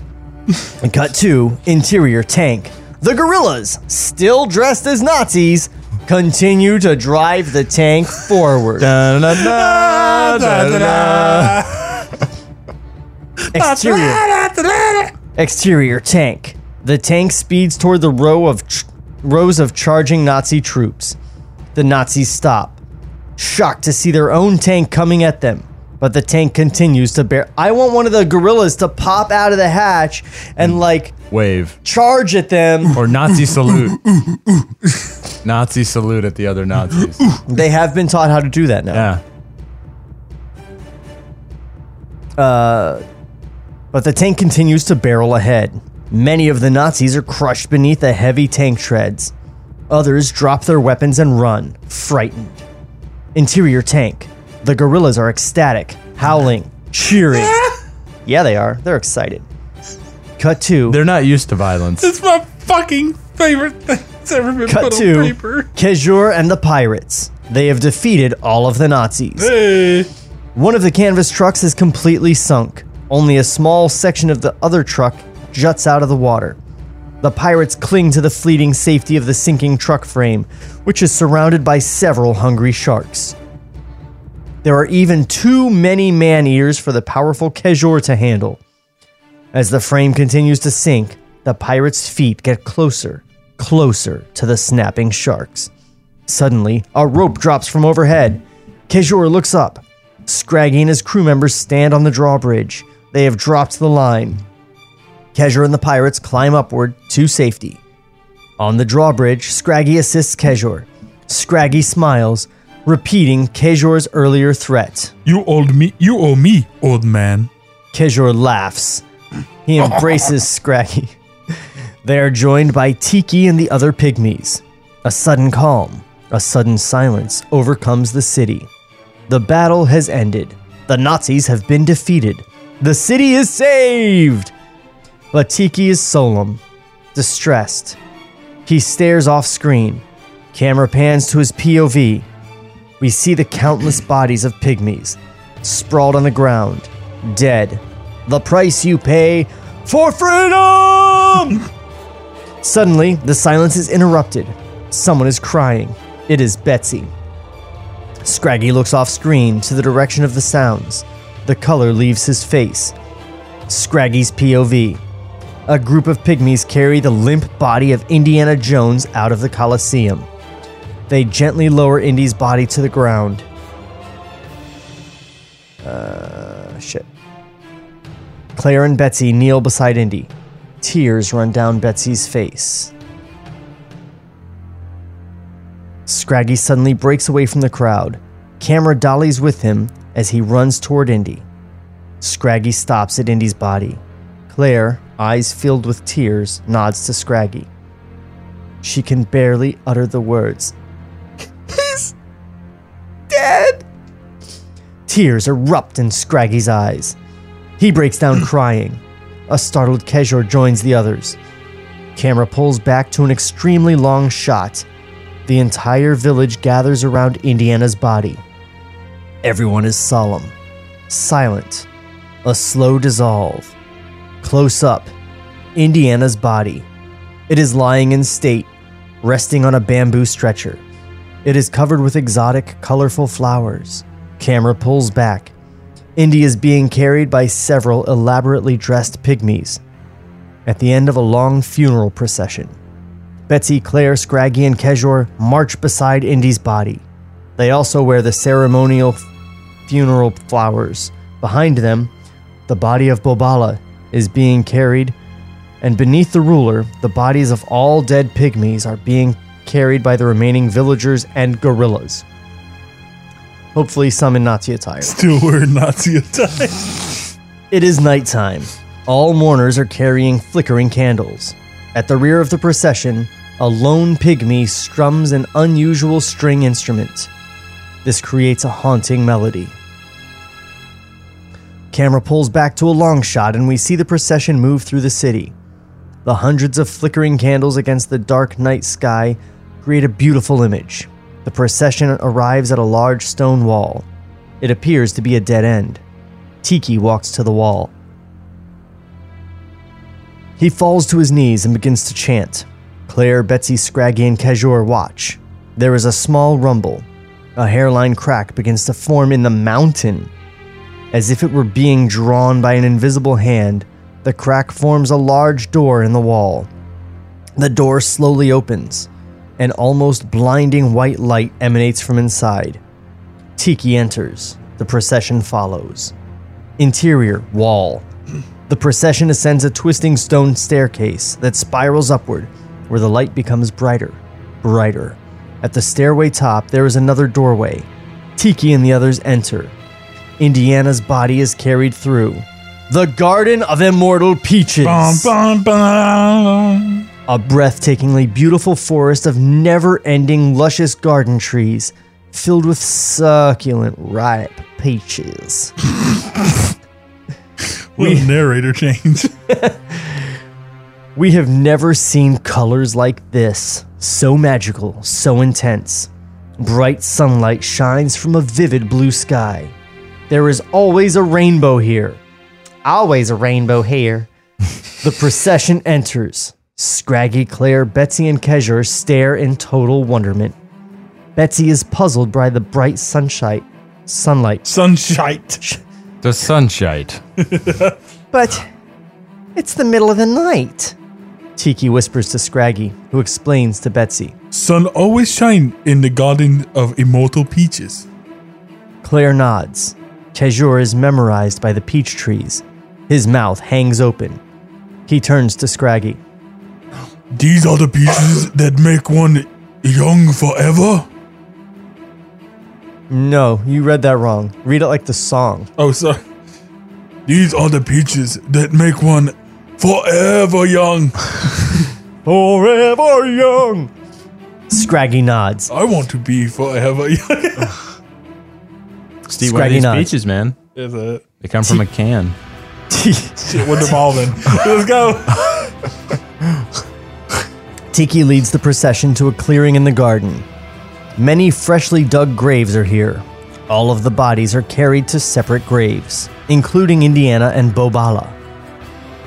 Cut to interior tank. The gorillas, still dressed as Nazis, continue to drive the tank forward. Exterior. Exterior tank. The tank speeds toward the row of tr- rows of charging Nazi troops. The Nazis stop, shocked to see their own tank coming at them. But the tank continues to bear. I want one of the gorillas to pop out of the hatch and like Wave. charge at them. Or Nazi salute. Nazi salute at the other Nazis. They have been taught how to do that now. Yeah. Uh, But the tank continues to barrel ahead. Many of the Nazis are crushed beneath the heavy tank treads. Others drop their weapons and run, frightened. Interior tank. The gorillas are ecstatic, howling, cheering. yeah, they are. They're excited. Cut two. They're not used to violence. It's my fucking favorite thing that's ever been cut put on to paper. Kejor and the pirates. They have defeated all of the Nazis. Hey. One of the canvas trucks is completely sunk. Only a small section of the other truck juts out of the water. The pirates cling to the fleeting safety of the sinking truck frame, which is surrounded by several hungry sharks. There are even too many man eaters for the powerful Kejor to handle. As the frame continues to sink, the pirates' feet get closer, closer to the snapping sharks. Suddenly, a rope drops from overhead. Kejor looks up. Scraggy and his crew members stand on the drawbridge. They have dropped the line. Kejor and the pirates climb upward to safety. On the drawbridge, Scraggy assists Kejor. Scraggy smiles, repeating Kejor's earlier threat. You old me. You owe me, old man. Kejor laughs. He embraces Scraggy. They are joined by Tiki and the other pygmies. A sudden calm, a sudden silence overcomes the city. The battle has ended. The Nazis have been defeated. The city is saved! But Tiki is solemn, distressed. He stares off screen. Camera pans to his POV. We see the countless bodies of pygmies sprawled on the ground, dead. The price you pay for freedom! Suddenly, the silence is interrupted. Someone is crying. It is Betsy. Scraggy looks off screen to the direction of the sounds. The color leaves his face. Scraggy's POV. A group of pygmies carry the limp body of Indiana Jones out of the Coliseum. They gently lower Indy's body to the ground. Uh, shit. Claire and Betsy kneel beside Indy. Tears run down Betsy's face. Scraggy suddenly breaks away from the crowd. Camera dollies with him as he runs toward Indy. Scraggy stops at Indy's body. Claire, eyes filled with tears, nods to Scraggy. She can barely utter the words. He's dead! Tears erupt in Scraggy's eyes. He breaks down crying. A startled Kejor joins the others. Camera pulls back to an extremely long shot. The entire village gathers around Indiana's body. Everyone is solemn, silent, a slow dissolve. Close up, Indiana's body. It is lying in state, resting on a bamboo stretcher. It is covered with exotic, colorful flowers. Camera pulls back. Indy is being carried by several elaborately dressed pygmies at the end of a long funeral procession. Betsy, Claire, Scraggy, and Kejor march beside Indy's body. They also wear the ceremonial funeral flowers. Behind them, the body of Bobala is being carried, and beneath the ruler, the bodies of all dead pygmies are being carried by the remaining villagers and gorillas. Hopefully, some in Nazi attire. Still wearing Nazi attire. It is nighttime. All mourners are carrying flickering candles. At the rear of the procession, a lone pygmy strums an unusual string instrument. This creates a haunting melody. Camera pulls back to a long shot, and we see the procession move through the city. The hundreds of flickering candles against the dark night sky create a beautiful image. The procession arrives at a large stone wall. It appears to be a dead end. Tiki walks to the wall. He falls to his knees and begins to chant. Claire, Betsy, Scraggy, and Kejor watch. There is a small rumble. A hairline crack begins to form in the mountain. As if it were being drawn by an invisible hand, the crack forms a large door in the wall. The door slowly opens. An almost blinding white light emanates from inside. Tiki enters. The procession follows. Interior wall. The procession ascends a twisting stone staircase that spirals upward, where the light becomes brighter, brighter. At the stairway top, there is another doorway. Tiki and the others enter. Indiana's body is carried through. The Garden of Immortal Peaches. Bum, bum, bum. A breathtakingly beautiful forest of never ending luscious garden trees filled with succulent ripe peaches. What a narrator change. We have never seen colors like this. So magical, so intense. Bright sunlight shines from a vivid blue sky. There is always a rainbow here. Always a rainbow here. the procession enters. Scraggy, Claire, Betsy, and Kejor stare in total wonderment. Betsy is puzzled by the bright sunshine. Sunlight. Sunshite. The sunshine. But it's the middle of the night. Tiki whispers to Scraggy, who explains to Betsy. Sun always shine in the garden of immortal peaches. Claire nods. Kejor is memorized by the peach trees. His mouth hangs open. He turns to Scraggy. These are the peaches that make one young forever. No, you read that wrong. Read it like the song. Oh, sorry. These are the peaches that make one forever young. Forever young. Scraggy nods. I want to be forever young. Steve, what are these peaches, man? Is it? They come from a can. Shit, we're devolving. Let's go. Tiki leads the procession to a clearing in the garden. Many freshly dug graves are here. All of the bodies are carried to separate graves, including Indiana and Bobala.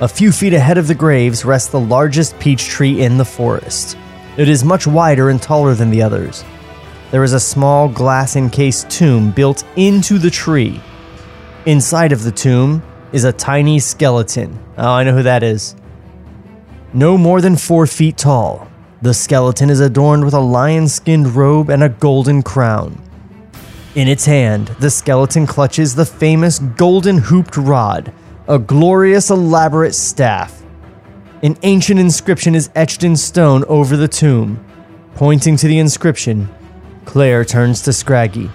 A few feet ahead of the graves rests the largest peach tree in the forest. It is much wider and taller than the others. There is a small glass encased tomb built into the tree. Inside of the tomb is a tiny skeleton. Oh, I know who that is. No more than four feet tall. The skeleton is adorned with a lion skinned robe and a golden crown. In its hand, the skeleton clutches the famous golden hooped rod, a glorious, elaborate staff. An ancient inscription is etched in stone over the tomb. Pointing to the inscription, Claire turns to Scraggy.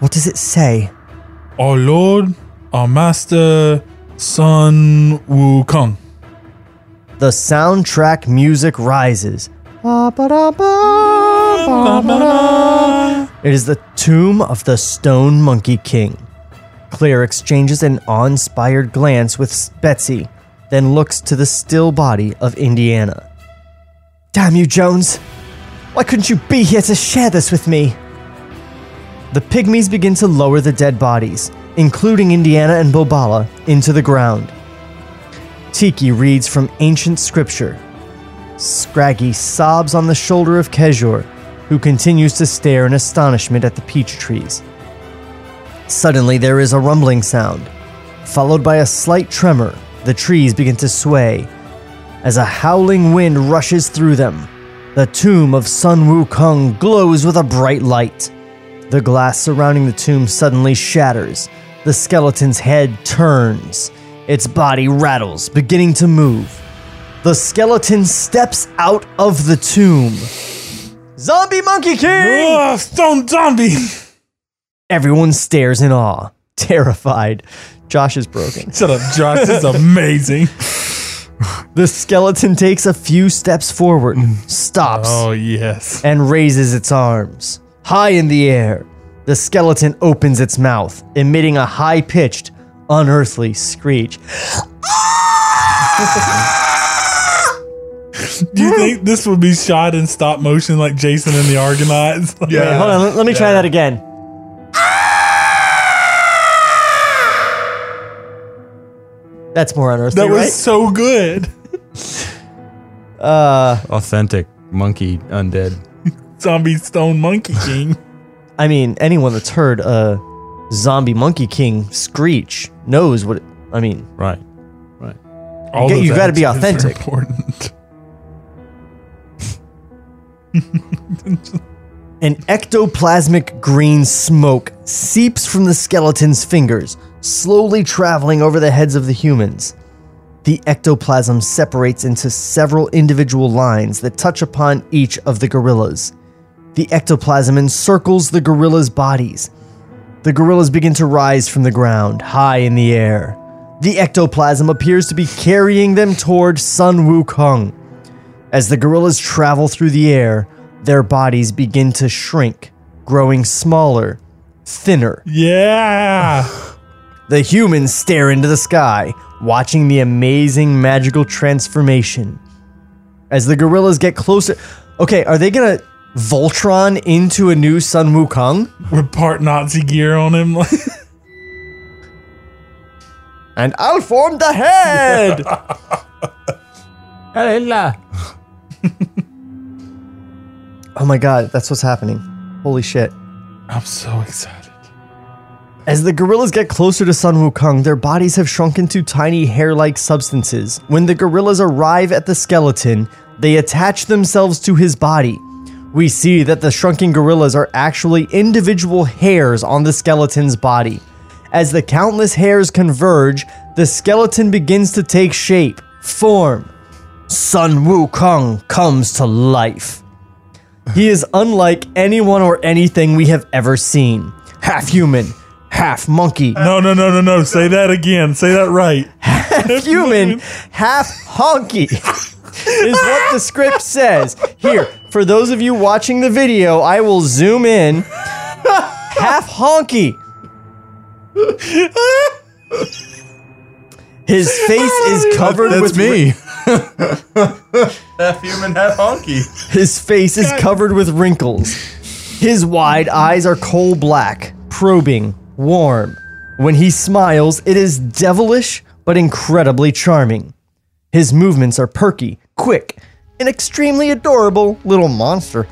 What does it say? Our Lord, our Master, Sun Wukong. The soundtrack music rises. It is the tomb of the Stone Monkey King. Claire exchanges an awe inspired glance with Betsy, then looks to the still body of Indiana. Damn you, Jones! Why couldn't you be here to share this with me? The pygmies begin to lower the dead bodies, including Indiana and Bobala, into the ground. Tiki reads from ancient scripture. Scraggy sobs on the shoulder of Kejor, who continues to stare in astonishment at the peach trees. Suddenly, there is a rumbling sound, followed by a slight tremor. The trees begin to sway as a howling wind rushes through them. The tomb of Sun Wukong glows with a bright light. The glass surrounding the tomb suddenly shatters. The skeleton's head turns. Its body rattles, beginning to move. The skeleton steps out of the tomb. Zombie Monkey King! Ugh, stone zombie. Everyone stares in awe, terrified. Josh is broken. Shut up, Josh. This is amazing. The skeleton takes a few steps forward, stops, Oh yes. and raises its arms. High in the air, the skeleton opens its mouth, emitting a high pitched, unearthly screech. Do you think this would be shot in stop motion like Jason and the Argonauts? Wait, hold on, let, let me try that again. That's more unearthly, That was right? so good. Uh, Authentic monkey undead. Zombie Stone Monkey King. I mean, anyone that's heard a zombie monkey king screech knows what. It, I mean, Right. Right. All You- of you gotta be authentic. Important. An ectoplasmic green smoke seeps from the skeleton's fingers, slowly traveling over the heads of the humans. The ectoplasm separates into several individual lines that touch upon each of the gorillas. The ectoplasm encircles the gorillas' bodies. The gorillas begin to rise from the ground, high in the air. The ectoplasm appears to be carrying them toward Sun Wukong. As the gorillas travel through the air, their bodies begin to shrink, growing smaller, thinner. Yeah. The humans stare into the sky, watching the amazing magical transformation. As the gorillas get closer. Okay, are they gonna Voltron into a new Sun Wukong? With part Nazi gear on him. And I'll form the head! oh my god, that's what's happening. Holy shit. I'm so excited. As the gorillas get closer to Sun Wukong, their bodies have shrunk into tiny hair like substances. When the gorillas arrive at the skeleton, they attach themselves to his body. We see that the shrunken gorillas are actually individual hairs on the skeleton's body. As the countless hairs converge, the skeleton begins to take shape, form. Sun Wukong comes to life. He is unlike anyone or anything we have ever seen. Half human, half monkey, No, no, no, no, no. Say that again. Say that right. half human, half honky. is what the script says. Here, for those of you watching the video, I will zoom in. half honky. His face is covered That's with me. half human, half honky. His face is covered with wrinkles. His wide eyes are coal black, probing, warm. When he smiles, it is devilish but incredibly charming. His movements are perky, quick, an extremely adorable little monster,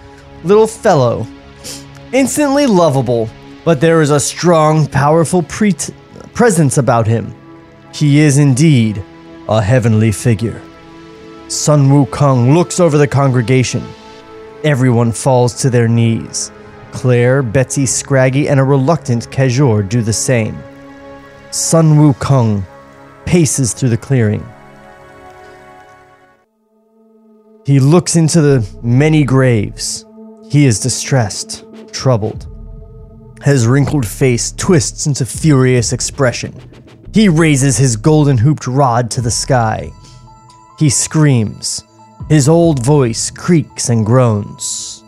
little fellow. Instantly lovable, but there is a strong, powerful pre- presence about him. He is indeed a heavenly figure. Sun Wukong looks over the congregation. Everyone falls to their knees. Claire, Betsy Scraggy, and a reluctant Kejor do the same. Sun Wukong paces through the clearing. He looks into the many graves. He is distressed, troubled. His wrinkled face twists into furious expression. He raises his golden hooped rod to the sky. He screams. His old voice creaks and groans.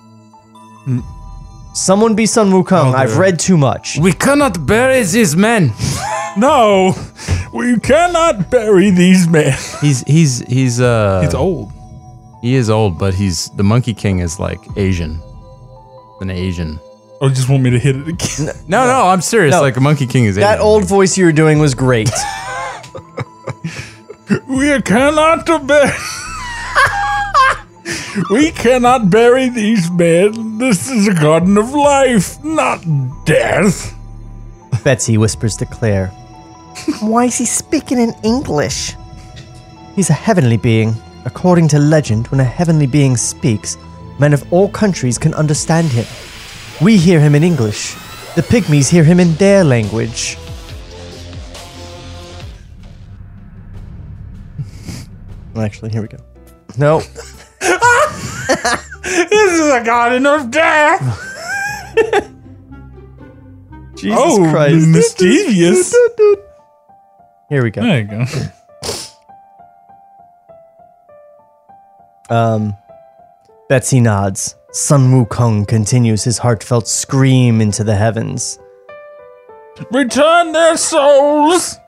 Someone be Sun Wukong. I've read too much. We cannot bury these men. No, we cannot bury these men. He's he's he's uh It's old. He is old, but he's the Monkey King is like Asian. An Asian. Oh, you just want me to hit it again? No, no, I'm serious. No. Like a Monkey King is That Asian. old voice you were doing was great. We cannot bury. we cannot bury these men. This is a garden of life, not death. Betsy whispers to Claire. Why is he speaking in English? He's a heavenly being. According to legend, when a heavenly being speaks, men of all countries can understand him. We hear him in English. The pygmies hear him in their language. Actually, here we go. No. This is a garden of death. Jesus oh, Christ. mischievous. Here we go. There you go. Um, Betsy nods. Sun Wukong continues his heartfelt scream into the heavens. Return their souls.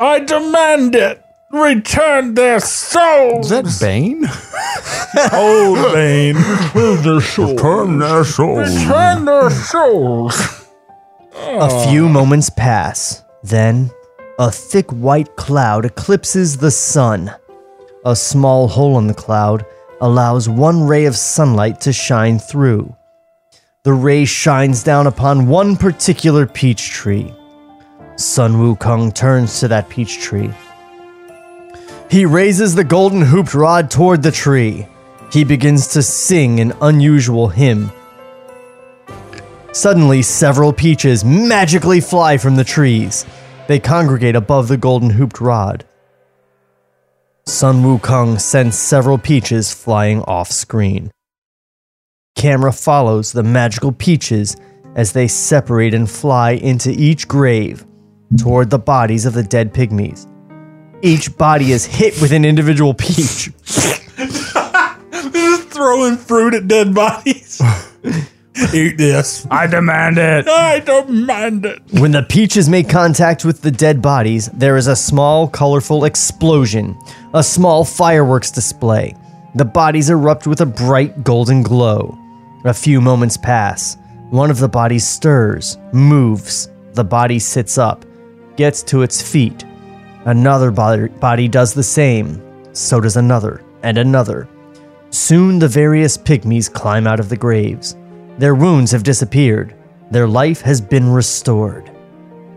I demand it. Return their souls. Is that Bane? old Bane? Return their souls. Return their souls. Return their souls. A few moments pass. Then, a thick white cloud eclipses the sun. A small hole in the cloud allows one ray of sunlight to shine through. The ray shines down upon one particular peach tree. Sun Wukong turns to that peach tree. He raises the golden hooped rod toward the tree. He begins to sing an unusual hymn. Suddenly, several peaches magically fly from the trees. They congregate above the golden hooped rod. Sun Wukong sends several peaches flying off screen. Camera follows the magical peaches as they separate and fly into each grave toward the bodies of the dead pygmies. Each body is hit with an individual peach. Just throwing fruit at dead bodies. Eat this. I demand it. I demand it. When the peaches make contact with the dead bodies, there is a small, colorful explosion, a small fireworks display. The bodies erupt with a bright golden glow. A few moments pass. One of the bodies stirs, moves. The body sits up, gets to its feet. Another body, body does the same. So does another, and another. Soon the various pygmies climb out of the graves. Their wounds have disappeared. Their life has been restored.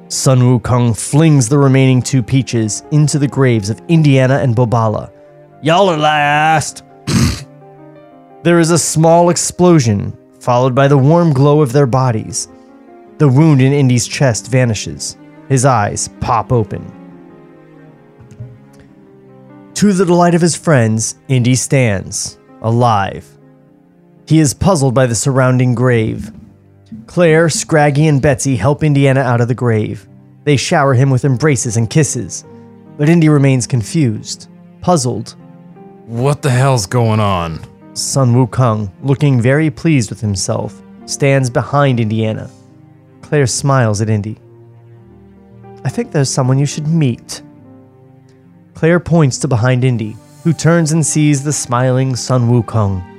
Sun Wukong flings the remaining two peaches into the graves of Indiana and Bobala. Y'all are last! there is a small explosion, followed by the warm glow of their bodies. The wound in Indy's chest vanishes. His eyes pop open. To the delight of his friends, Indy stands, alive. He is puzzled by the surrounding grave. Claire, Scraggy, and Betsy help Indiana out of the grave. They shower him with embraces and kisses. But Indy remains confused, puzzled. What the hell's going on? Sun Wukong, looking very pleased with himself, stands behind Indiana. Claire smiles at Indy. I think there's someone you should meet. Claire points to behind Indy, who turns and sees the smiling Sun Wukong.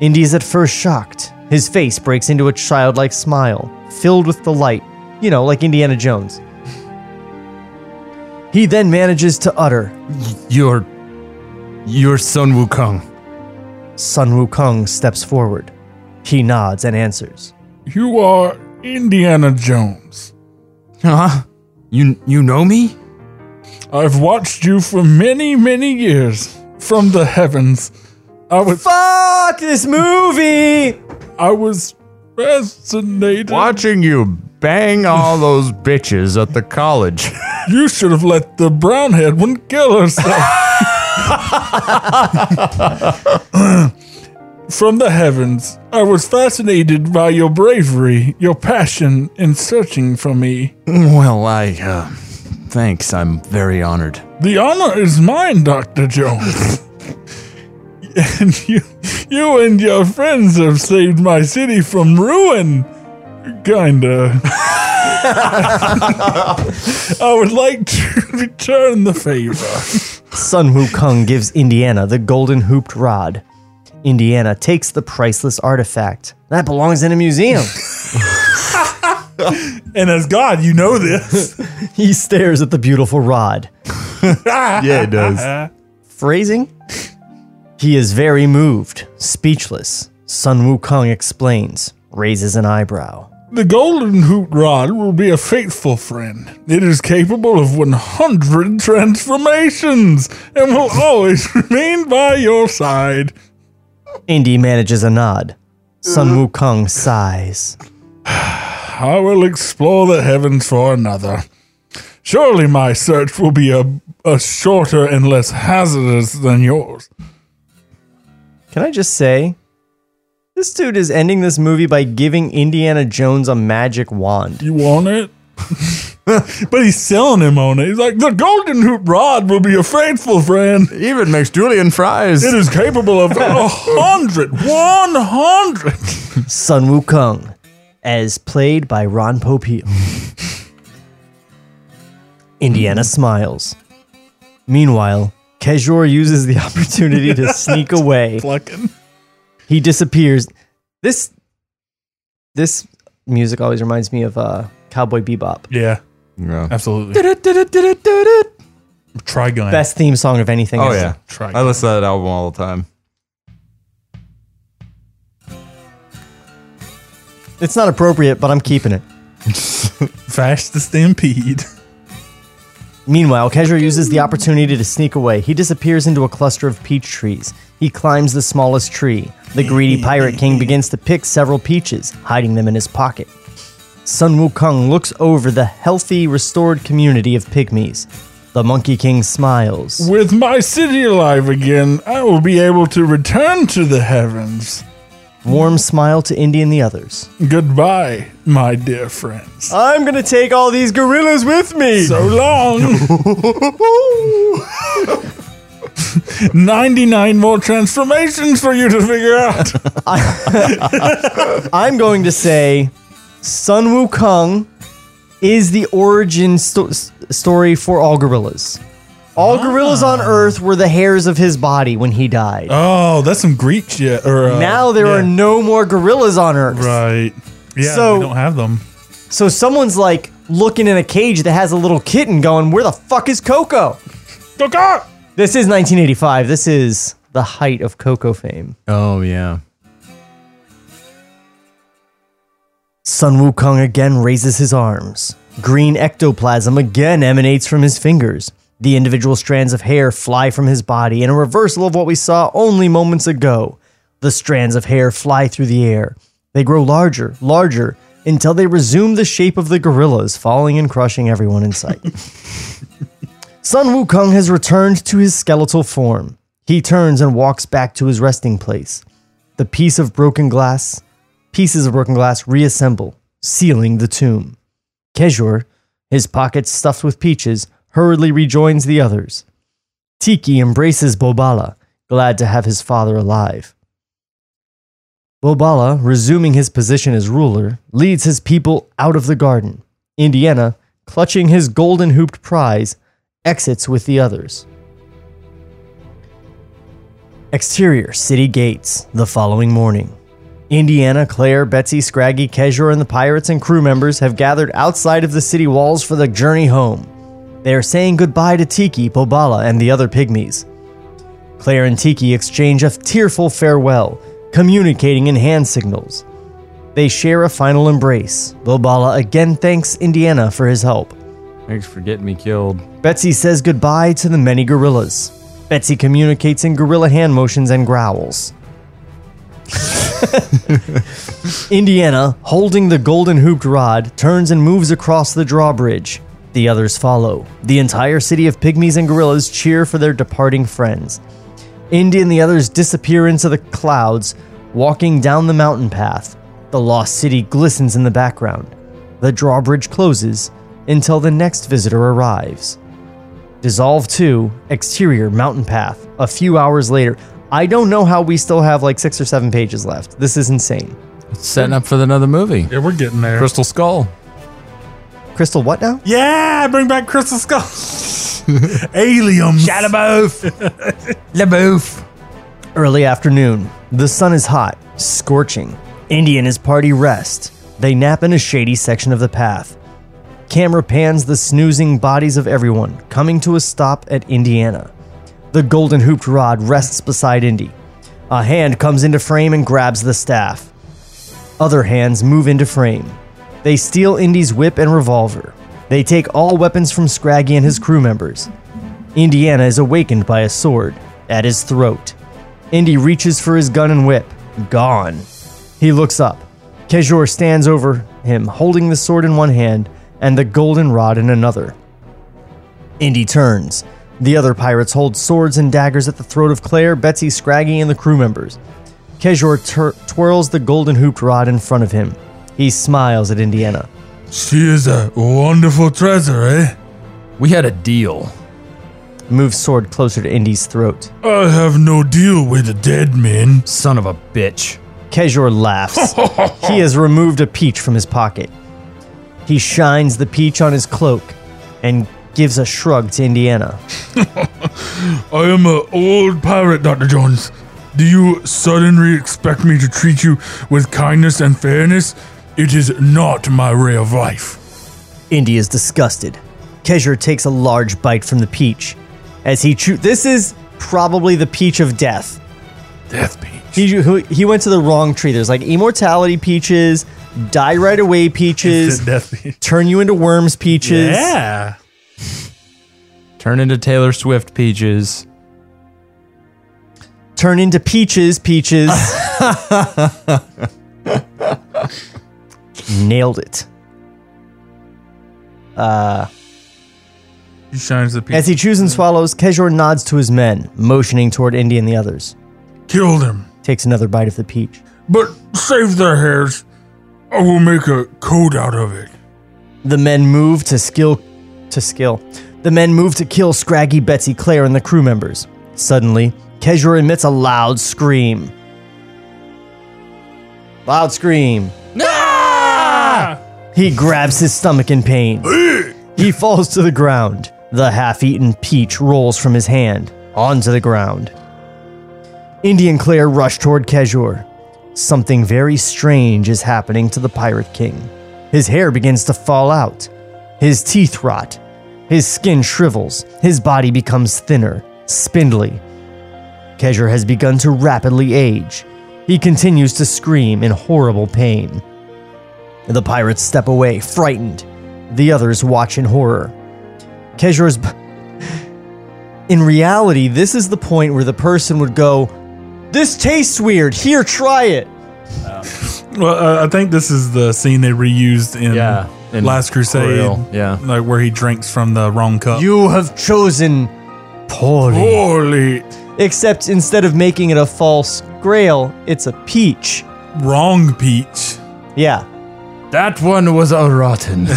Indy is at first shocked. His face breaks into a childlike smile, filled with delight, you know, like Indiana Jones. He then manages to utter, You're. You're Sun Wukong. Sun Wukong steps forward. He nods and answers. You are Indiana Jones. Huh? You you know me? I've watched you for many, many years from the heavens. I was Fuck this movie! I was fascinated. Watching you bang all those bitches at the college. You should have let the brownhead one kill herself. From the heavens, I was fascinated by your bravery, your passion in searching for me. well, I uh thanks. I'm very honored. The honor is mine, Dr. Jones. and you, you and your friends have saved my city from ruin. Kinda. I would like to return the favor. Sun Wukong gives Indiana the golden hooped rod. Indiana takes the priceless artifact. That belongs in a museum. And as God, you know this. he stares at the beautiful rod. Yeah, it does. Phrasing? He is very moved, speechless. Sun Wukong explains, raises an eyebrow. The golden hoot rod will be a faithful friend. It is capable of 100 transformations and will always remain by your side. Indy manages a nod. Sun uh-huh. Wukong sighs. I will explore the heavens for another. Surely my search will be a, a shorter and less hazardous than yours. Can I just say, this dude is ending this movie by giving Indiana Jones a magic wand. You want it? but he's selling him on it. He's like, the golden hoop rod will be a faithful friend. Even makes julienne fries. It is capable of a hundred, one hundred. Sun Wukong, as played by Ron Popeil. Indiana smiles. Meanwhile, Kejor uses the opportunity to sneak away. Plucking. He disappears. This this music always reminds me of uh, Cowboy Bebop. Yeah, Yeah. absolutely. Trigun. Best theme song of anything. Oh ever. yeah. Try I listen to that album all the time. It's not appropriate, but I'm keeping it. Fast the stampede. Meanwhile, Kejor uses the opportunity to sneak away. He disappears into a cluster of peach trees. He climbs the smallest tree. The greedy pirate king begins to pick several peaches, hiding them in his pocket. Sun Wukong looks over the healthy, restored community of pygmies. The Monkey King smiles. With my city alive again, I will be able to return to the heavens. Warm smile to Indy and the others. Goodbye, my dear friends. I'm gonna take all these gorillas with me. So long. 99 more transformations for you to figure out. I'm going to say Sun Wukong is the origin sto- story for all gorillas. All gorillas on Earth were the hairs of his body when he died. Oh, that's some Greek shit. Or uh, now there are no more gorillas on Earth. Right. Yeah, So- we don't have them. So someone's like looking in a cage that has a little kitten going, Where the fuck is Coco? Coco! This is 1985. This is the height of Coco fame. Oh yeah. Sun Wukong again raises his arms. Green ectoplasm again emanates from his fingers. The individual strands of hair fly from his body in a reversal of what we saw only moments ago. The strands of hair fly through the air. They grow larger, larger, until they resume the shape of the gorillas, falling and crushing everyone in sight. Sun Wukong has returned to his skeletal form. He turns and walks back to his resting place. The piece of broken glass pieces of broken glass reassemble, sealing the tomb. Kejor, his pockets stuffed with peaches, hurriedly rejoins the others. Tiki embraces Bobala, glad to have his father alive. Bobala, resuming his position as ruler, leads his people out of the garden. Indiana, clutching his golden hooped prize, exits with the others. Exterior city gates the following morning. Indiana, Claire, Betsy, Scraggy, Kejor, and the pirates and crew members have gathered outside of the city walls for the journey home. They are saying goodbye to Tiki, Bobala, and the other pygmies. Claire and Tiki exchange a tearful farewell, communicating in hand signals. They share a final embrace. Bobala again thanks Indiana for his help. Thanks for getting me killed. Betsy says goodbye to the many gorillas. Betsy communicates in gorilla hand motions and growls. Indiana, holding the golden hooped rod, turns and moves across the drawbridge. The others follow. The entire city of pygmies and gorillas cheer for their departing friends. Indy and the others disappear into the clouds, walking down the mountain path. The lost city glistens in the background. The drawbridge closes until the next visitor arrives. Dissolve 2, exterior mountain path. A few hours later, I don't know how we still have like six or seven pages left. This is insane. Setting up for another movie. Yeah, we're getting there. Crystal Skull. Crystal, what now? Yeah, bring back Crystal Skull. Aliens. LaBeouf. LaBeouf. Early afternoon. The sun is hot, scorching. Indy and his party rest. They nap in a shady section of the path. Camera pans the snoozing bodies of everyone, coming to a stop at Indiana. The golden hooped rod rests beside Indy. A hand comes into frame and grabs the staff. Other hands move into frame. They steal Indy's whip and revolver. They take all weapons from Scraggy and his crew members. Indiana is awakened by a sword at his throat. Indy reaches for his gun and whip. Gone. He looks up. Kejor stands over him, holding the sword in one hand and the golden rod in another. Indy turns. The other pirates hold swords and daggers at the throat of Claire, Betsy, Scraggy, and the crew members. Kejor twirls the golden hooped rod in front of him. He smiles at Indiana. She is a wonderful treasure, eh? We had a deal. Moves sword closer to Indy's throat. I have no deal with a dead man. Son of a bitch. Kejor laughs. he has removed a peach from his pocket. He shines the peach on his cloak and gives a shrug to Indiana. I am an old pirate, Dr. Jones. Do you suddenly expect me to treat you with kindness and fairness? It is not my way of life. Indy is disgusted. Kejor takes a large bite from the peach. As he chew, this is probably the peach of death. Death peach. He, he went to the wrong tree. There's like immortality peaches, die right away peaches, Death peach. turn you into worms peaches. Yeah. Turn into Taylor Swift peaches. Turn into peaches peaches. Nailed it. Uh, he shines the peach. As he chews and swallows, Kejor nods to his men, motioning toward Indy and the others. Kill them. Takes another bite of the peach. But save their hairs. I will make a coat out of it. The men move to skill to skill. The men move to kill Scraggy, Betsy, Claire, and the crew members. Suddenly, Kejor emits a loud scream. Loud scream. He grabs his stomach in pain. he falls to the ground. The half eaten peach rolls from his hand onto the ground. Indy and Claire rush toward Kejor. Something very strange is happening to the Pirate King. His hair begins to fall out. His teeth rot. His skin shrivels. His body becomes thinner, spindly. Kejor has begun to rapidly age. He continues to scream in horrible pain. The pirates step away, frightened. The others watch in horror. Kejor's. b- In reality, this is the point where the person would go, This tastes weird. Here, try it. Well, uh, I think this is the scene they reused in Yeah, in Last Crusade. Royal, yeah. Like where he drinks from the wrong cup. You have chosen poorly. Holy Except instead of making it a false grail, it's a peach. wrong peach. Yeah. That one was a rotten.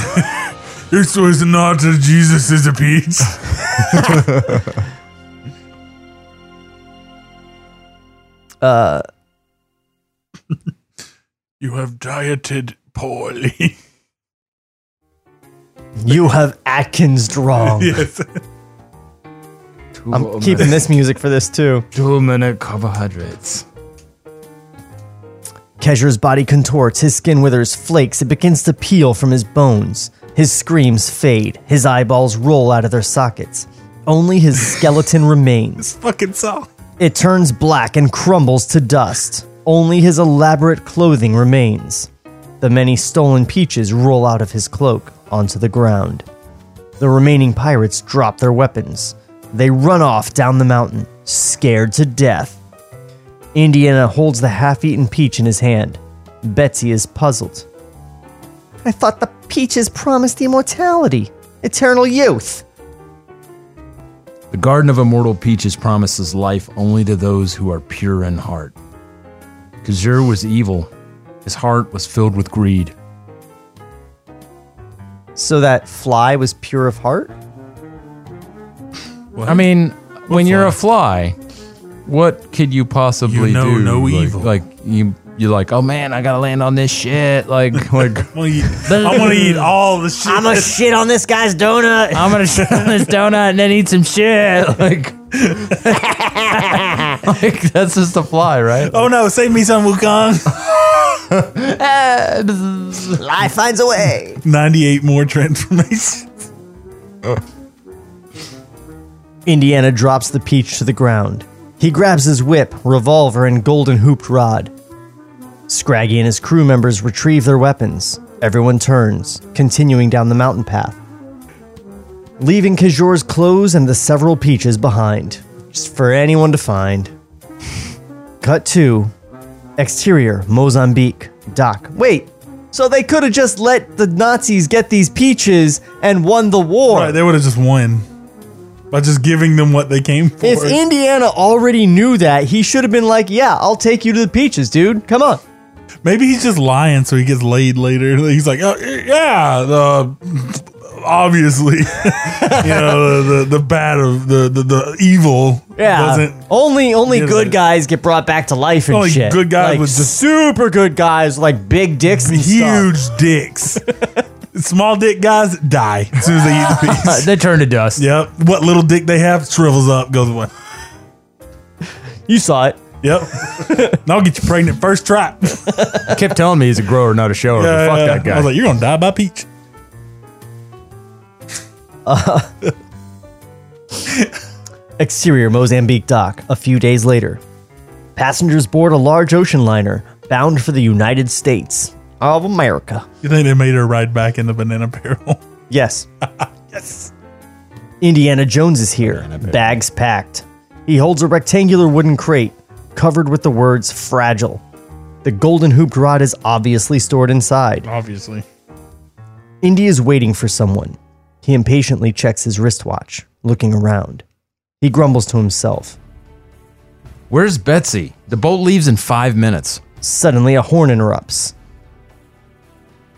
This was not a Jesus is a peach. Uh, you have dieted poorly. you have Atkins wrong. yes. I'm keeping this music for this too. Too many carbohydrates. Kejor's body contorts, his skin withers, flakes, it begins to peel from his bones. His screams fade, his eyeballs roll out of their sockets. Only his skeleton remains. Fucking song. It turns black and crumbles to dust. Only his elaborate clothing remains. The many stolen peaches roll out of his cloak onto the ground. The remaining pirates drop their weapons. They run off down the mountain, scared to death. Indiana holds the half eaten peach in his hand. Betsy is puzzled. I thought the peaches promised immortality, eternal youth. The Garden of Immortal Peaches promises life only to those who are pure in heart. Kejor was evil. His heart was filled with greed. So that fly was pure of heart? I mean, when you're a fly, what could you possibly You know do? no like, evil. Like you, you're like, oh man, I gotta land on this shit. Like, like I'm gonna eat, I'm gonna eat all the shit. I'm a shit on this guy's donut. I'm gonna shit on this donut and then eat some shit. Like, like that's just a fly, right? oh no, save me some Wukong. Life finds a way. 98 more transformations. Indiana drops the peach to the ground. He grabs his whip, revolver, and golden hooped rod. Scraggy and his crew members retrieve their weapons. Everyone turns, continuing down the mountain path, leaving Kejor's clothes and the several peaches behind, just for anyone to find. Cut to exterior Mozambique dock. Wait, so they could have just let the Nazis get these peaches and won the war. Right, they would have just won by just giving them what they came for. If Indiana already knew that, he should have been like, "Yeah, I'll take you to the peaches, dude. Come on." Maybe he's just lying so he gets laid later. He's like, oh, yeah, the obviously, you know, the, the bad of the, the, the evil Yeah, wasn't. only only good guys get brought back to life and Only shit. good guys like, with super good guys, like big dicks, and Huge stuff. dicks. Small dick guys die as soon as they eat the piece. they turn to dust. Yep. What little dick they have shrivels up, goes away. You saw it. Yep. and I'll get you pregnant first try. Kept telling me he's a grower, not a shower. but fuck that guy. I was like, you're gonna die by peach. Exterior Mozambique dock. A few days later, passengers board a large ocean liner bound for the United States of America. You think they made her ride back in the banana barrel? Yes, yes. Indiana Jones is here, bags packed. He holds a rectangular wooden crate covered with the words fragile. The golden hooped rod is obviously stored inside. Obviously. Indy is waiting for someone. He impatiently checks his wristwatch, looking around. He grumbles to himself. Where's Betsy? The boat leaves in five minutes. Suddenly, a horn interrupts.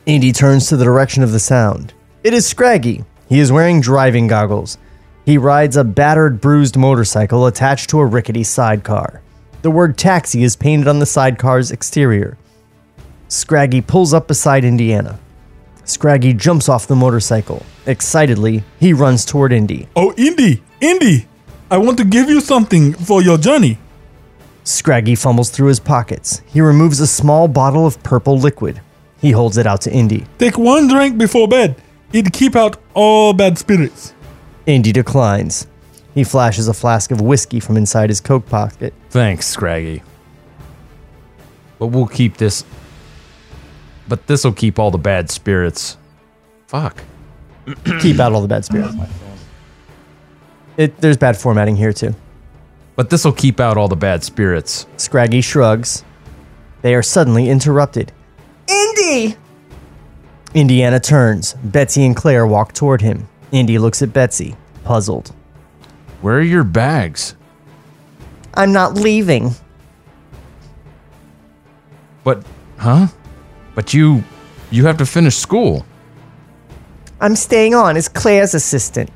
Indy turns to the direction of the sound. It is Scraggy. He is wearing driving goggles. He rides a battered, bruised motorcycle attached to a rickety sidecar. The word taxi is painted on the sidecar's exterior. Scraggy pulls up beside Indiana. Scraggy jumps off the motorcycle. Excitedly, he runs toward Indy. Oh, Indy, Indy, I want to give you something for your journey. Scraggy fumbles through his pockets. He removes a small bottle of purple liquid. He holds it out to Indy. Take one drink before bed. It'd keep out all bad spirits. Indy declines. He flashes a flask of whiskey from inside his coat pocket. Thanks, Scraggy. But we'll keep this. But this'll keep all the bad spirits. Fuck. Keep out all the bad spirits. It, there's bad formatting here too. But this'll keep out all the bad spirits. Scraggy shrugs. They are suddenly interrupted. Indy! Indiana turns. Betsy and Claire walk toward him. Indy looks at Betsy, puzzled. Where are your bags? I'm not leaving. But, huh? But you. You have to finish school. I'm staying on as Claire's assistant.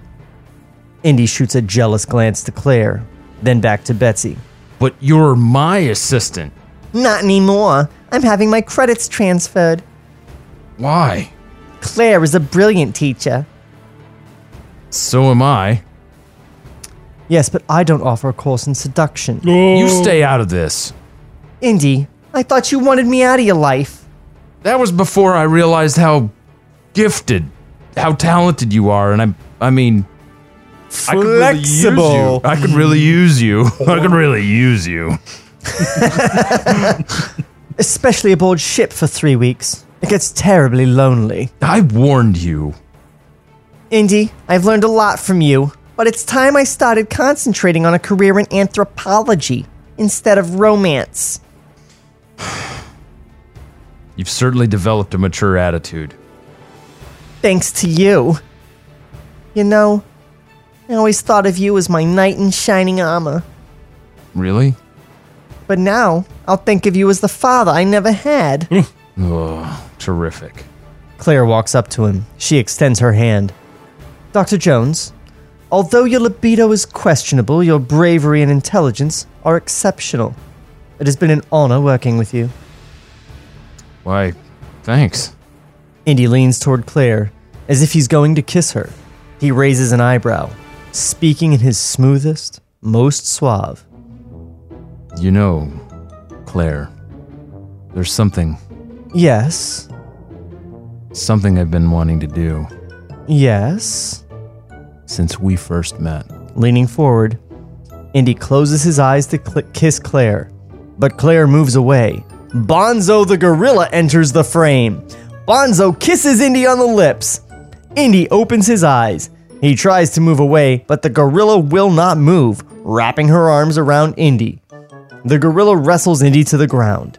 Indy shoots a jealous glance to Claire, then back to Betsy. But you're my assistant. Not anymore. I'm having my credits transferred. Why? Claire is a brilliant teacher. So am I. Yes, but I don't offer a course in seduction. You stay out of this. Indy, I thought you wanted me out of your life. That was before I realized how gifted, how talented you are, and I'm. I mean, I could really use you. Flexible. I could really use you. I could really use you. Especially aboard ship for three weeks. It gets terribly lonely. I warned you. Indy, I've learned a lot from you, but it's time I started concentrating on a career in anthropology instead of romance. You've certainly developed a mature attitude. Thanks to you. You know, I always thought of you as my knight in shining armor, Really? But now I'll think of you as the father I never had. Oh, terrific. Claire walks up to him. She extends her hand. Dr. Jones, although your libido is questionable, your bravery and intelligence are exceptional. It has been an honor working with you. Why, thanks. Indy leans toward Claire as if he's going to kiss her. He raises an eyebrow, speaking in his smoothest, most suave. You know, Claire, there's something, Yes, something I've been wanting to do yes. since we first met. Leaning forward, Indy closes his eyes to cl- kiss Claire, but Claire moves away. Bonzo the gorilla enters the frame. Bonzo kisses Indy on the lips. Indy opens his eyes. He tries to move away, but the gorilla will not move, wrapping her arms around Indy. The gorilla wrestles Indy to the ground.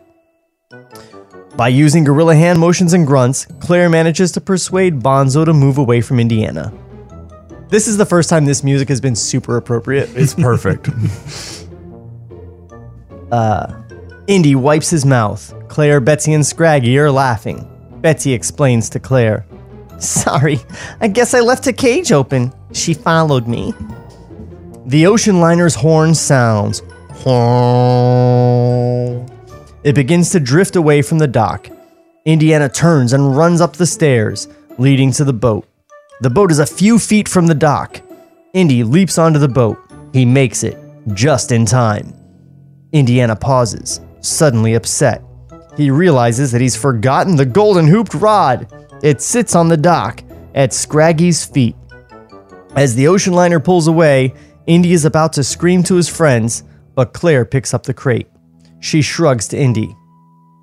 By using gorilla hand motions and grunts, Claire manages to persuade Bonzo to move away from Indiana. This is the first time this music has been super appropriate. It's perfect. uh, Indy wipes his mouth. Claire, Betsy, and Scraggy are laughing. Betsy explains to Claire, Sorry, I guess I left a cage open. She followed me. The ocean liner's horn sounds. It begins to drift away from the dock. Indiana turns and runs up the stairs, leading to the boat. The boat is a few feet from the dock. Indy leaps onto the boat. He makes it, just in time. Indiana pauses, suddenly upset. He realizes that he's forgotten the golden hooped rod. It sits on the dock at Scraggy's feet. As the ocean liner pulls away, Indy is about to scream to his friends, but Claire picks up the crate. She shrugs to Indy.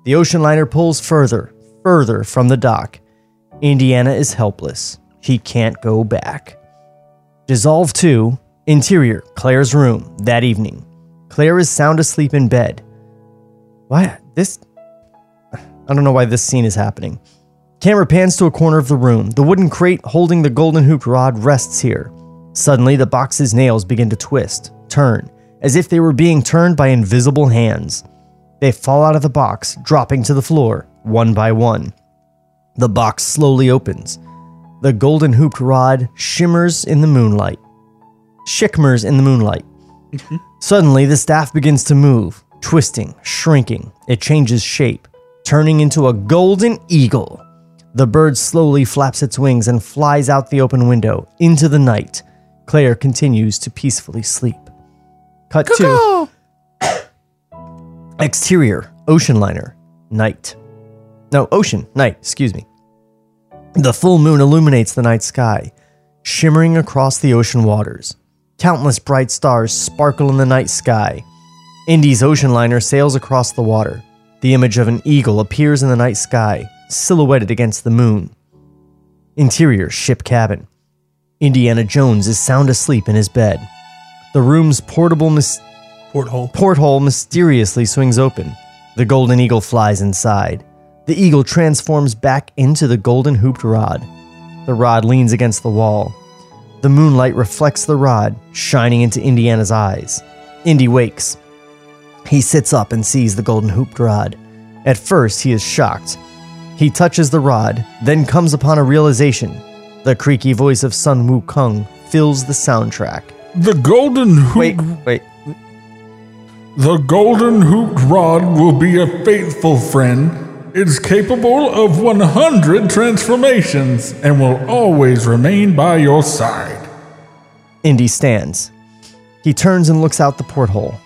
The ocean liner pulls further, further from the dock. Indiana is helpless. He can't go back. Dissolve 2, interior, Claire's room, that evening. Claire is sound asleep in bed. Why? This. I don't know why this scene is happening. Camera pans to a corner of the room. The wooden crate holding the golden hooped rod rests here. Suddenly, the box's nails begin to twist, turn, as if they were being turned by invisible hands. They fall out of the box, dropping to the floor, one by one. The box slowly opens. The golden hooped rod shimmers in the moonlight. Shimmers in the moonlight. Suddenly, the staff begins to move, twisting, shrinking. It changes shape, turning into a golden eagle. The bird slowly flaps its wings and flies out the open window into the night. Claire continues to peacefully sleep. Cut to exterior, ocean liner, night. No, ocean, night, excuse me. The full moon illuminates the night sky, shimmering across the ocean waters. Countless bright stars sparkle in the night sky. Indy's ocean liner sails across the water. The image of an eagle appears in the night sky, silhouetted against the moon. Interior ship cabin. Indiana Jones is sound asleep in his bed. The room's portable mys- Porthole. porthole mysteriously swings open. The golden eagle flies inside. The eagle transforms back into the golden hooped rod. The rod leans against the wall. The moonlight reflects the rod, shining into Indiana's eyes. Indy wakes. He sits up and sees the golden hooped rod. At first, he is shocked. He touches the rod, then comes upon a realization. The creaky voice of Sun Wukong fills the soundtrack. The golden hoop. Wait, wait. The golden hooped rod will be a faithful friend. It's capable of 100 transformations and will always remain by your side. Indy stands. He turns and looks out the porthole.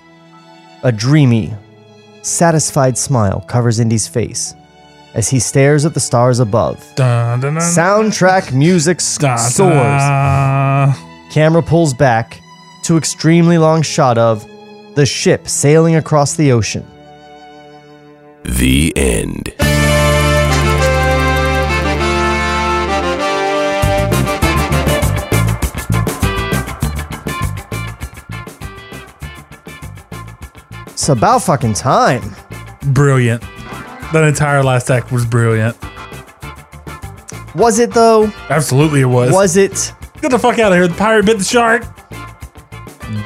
A dreamy, satisfied smile covers Indy's face as he stares at the stars above. Dun, dun, dun, Soundtrack music soars. Dun. Camera pulls back to extremely long shot of the ship sailing across the ocean. The end. It's about fucking time. Brilliant. That entire last act was brilliant. Was it though? Absolutely, it was. Was it? Get the fuck out of here. The pirate bit the shark.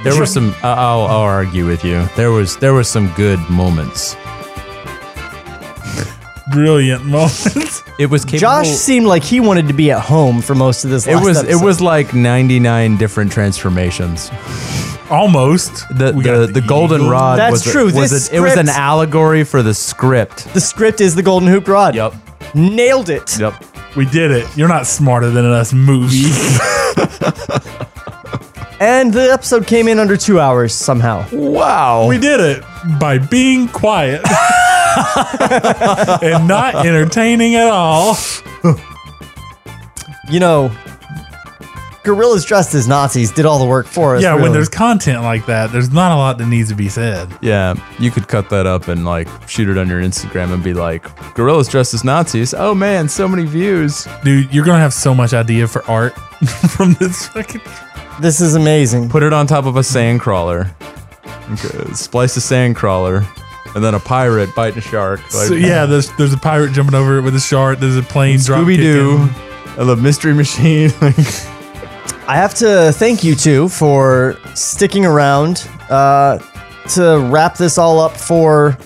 There were some. Uh, I'll, I'll argue with you. There was there was some good moments. Brilliant moments. It was capable. Josh seemed like he wanted to be at home for most of this. it last was episode. it was like 99 different transformations. Almost. The We got the, the golden eagle. rod That's was a- true. was This a- it was an script- allegory for the script. the script is the golden hoop rod. Yep. Nailed it. Yep. We did it. You're not smarter than us, movie. And the episode came in under two hours somehow. Wow. we did it by being quiet and not entertaining at all. You know, gorillas dressed as Nazis did all the work for us. Yeah, when there's content like that, there's not a lot that needs to be said. Yeah, you could cut that up and like shoot it on your Instagram and be like, "Gorillas dressed as Nazis." Oh man, so many views. Dude, you're gonna have so much idea for art from this fucking. this is amazing. Put it on top of a sand crawler. Okay, Splice a sand crawler, and then a pirate biting a shark. Like, So, yeah, there's there's a pirate jumping over it with a shark. There's a plane drop Scooby Doo, kicking. the mystery machine. I have to thank you two for sticking around uh, to wrap this all up for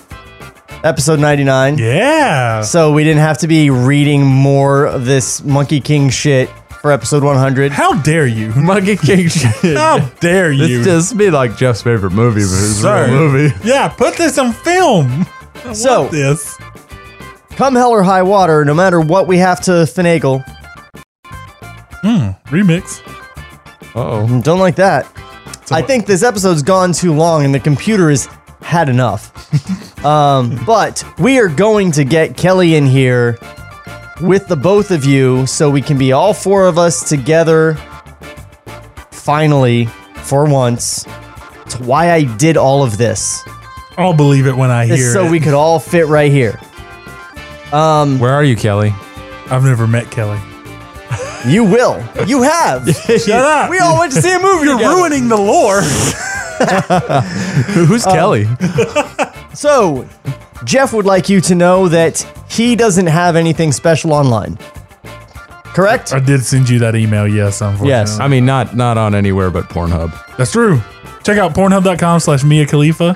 episode 99. Yeah. So we didn't have to be reading more of this Monkey King shit for episode 100. How dare you? Monkey King shit. How dare you? This just be like Jeff's favorite movie, but it's a Sir. real movie. Yeah, put this on film. I So- want this. Come hell or high water, no matter what we have to finagle. Remix. Oh, Don't like that. I think this episode's gone too long and the computer has had enough. um, but we are going to get Kelly in here with the both of you so we can be all four of us together finally for once. It's why I did all of this. I'll believe it when I It's hear so it. we could all fit right here. Um, where are you, Kelly? I've never met Kelly. You will. You have. Shut up. we all went to see a movie. You're together. ruining the lore. Who's um, Kelly? So, Jeff would like you to know that he doesn't have anything special online. Correct? I did send you that email, yes, unfortunately. Yes. I mean, not not on anywhere but Pornhub. That's true. Check out pornhub.com slash Mia Khalifa.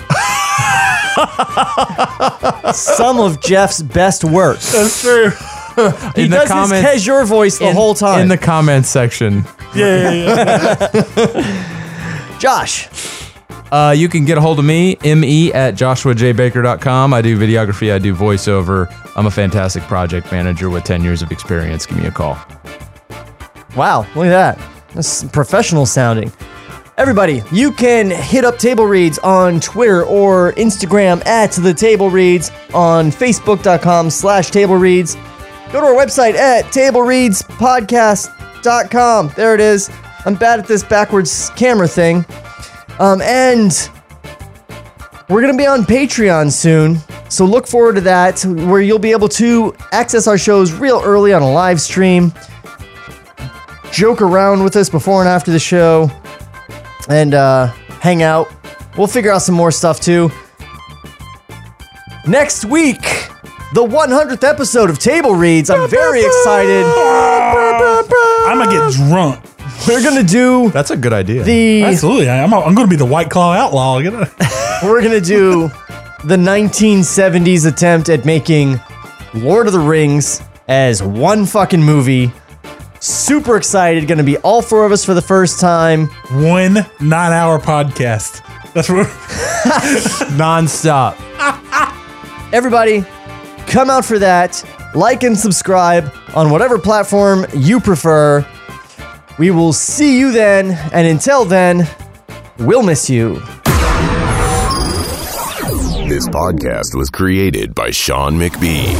Some of Jeff's best work. That's true. He In the does comments- his Kejor voice the in, whole time. in the comments section. Yeah, yeah, yeah. Josh, Uh, you can get a hold of me, me at joshuajbaker.com. I do videography, I do voiceover. I'm a fantastic project manager with 10 years of experience. Give me a call. wow, look at that. That's professional sounding. Everybody, you can hit up Table Reads on Twitter or Instagram at the Table Reads, on Facebook.com slash Table Reads. Go to our website at tablereadspodcast.com. There it is. I'm bad at this backwards camera thing. Um, and we're going to be on Patreon soon. So look forward to that, where you'll be able to access our shows real early on a live stream, joke around with us before and after the show, and uh, hang out. We'll figure out some more stuff too. Next week, the 100th episode of Table Reads. I'm very excited. I'm going to get drunk. We're gonna do That's a good idea. the Absolutely. I- I'm, I'm going to be the White Claw Outlaw. Get it? we're gonna do the 1970s attempt at making Lord of the Rings as one fucking movie. Super excited. Gonna be all four of us for the first time. One nine hour podcast. That's what. Non-stop. Everybody, come out for that. Like and subscribe on whatever platform you prefer. We will see you then, and until then, we'll miss you. This podcast was created by Sean McBee.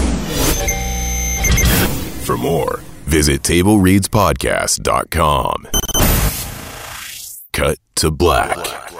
For more, visit TableReadsPodcast.com. Cut to black.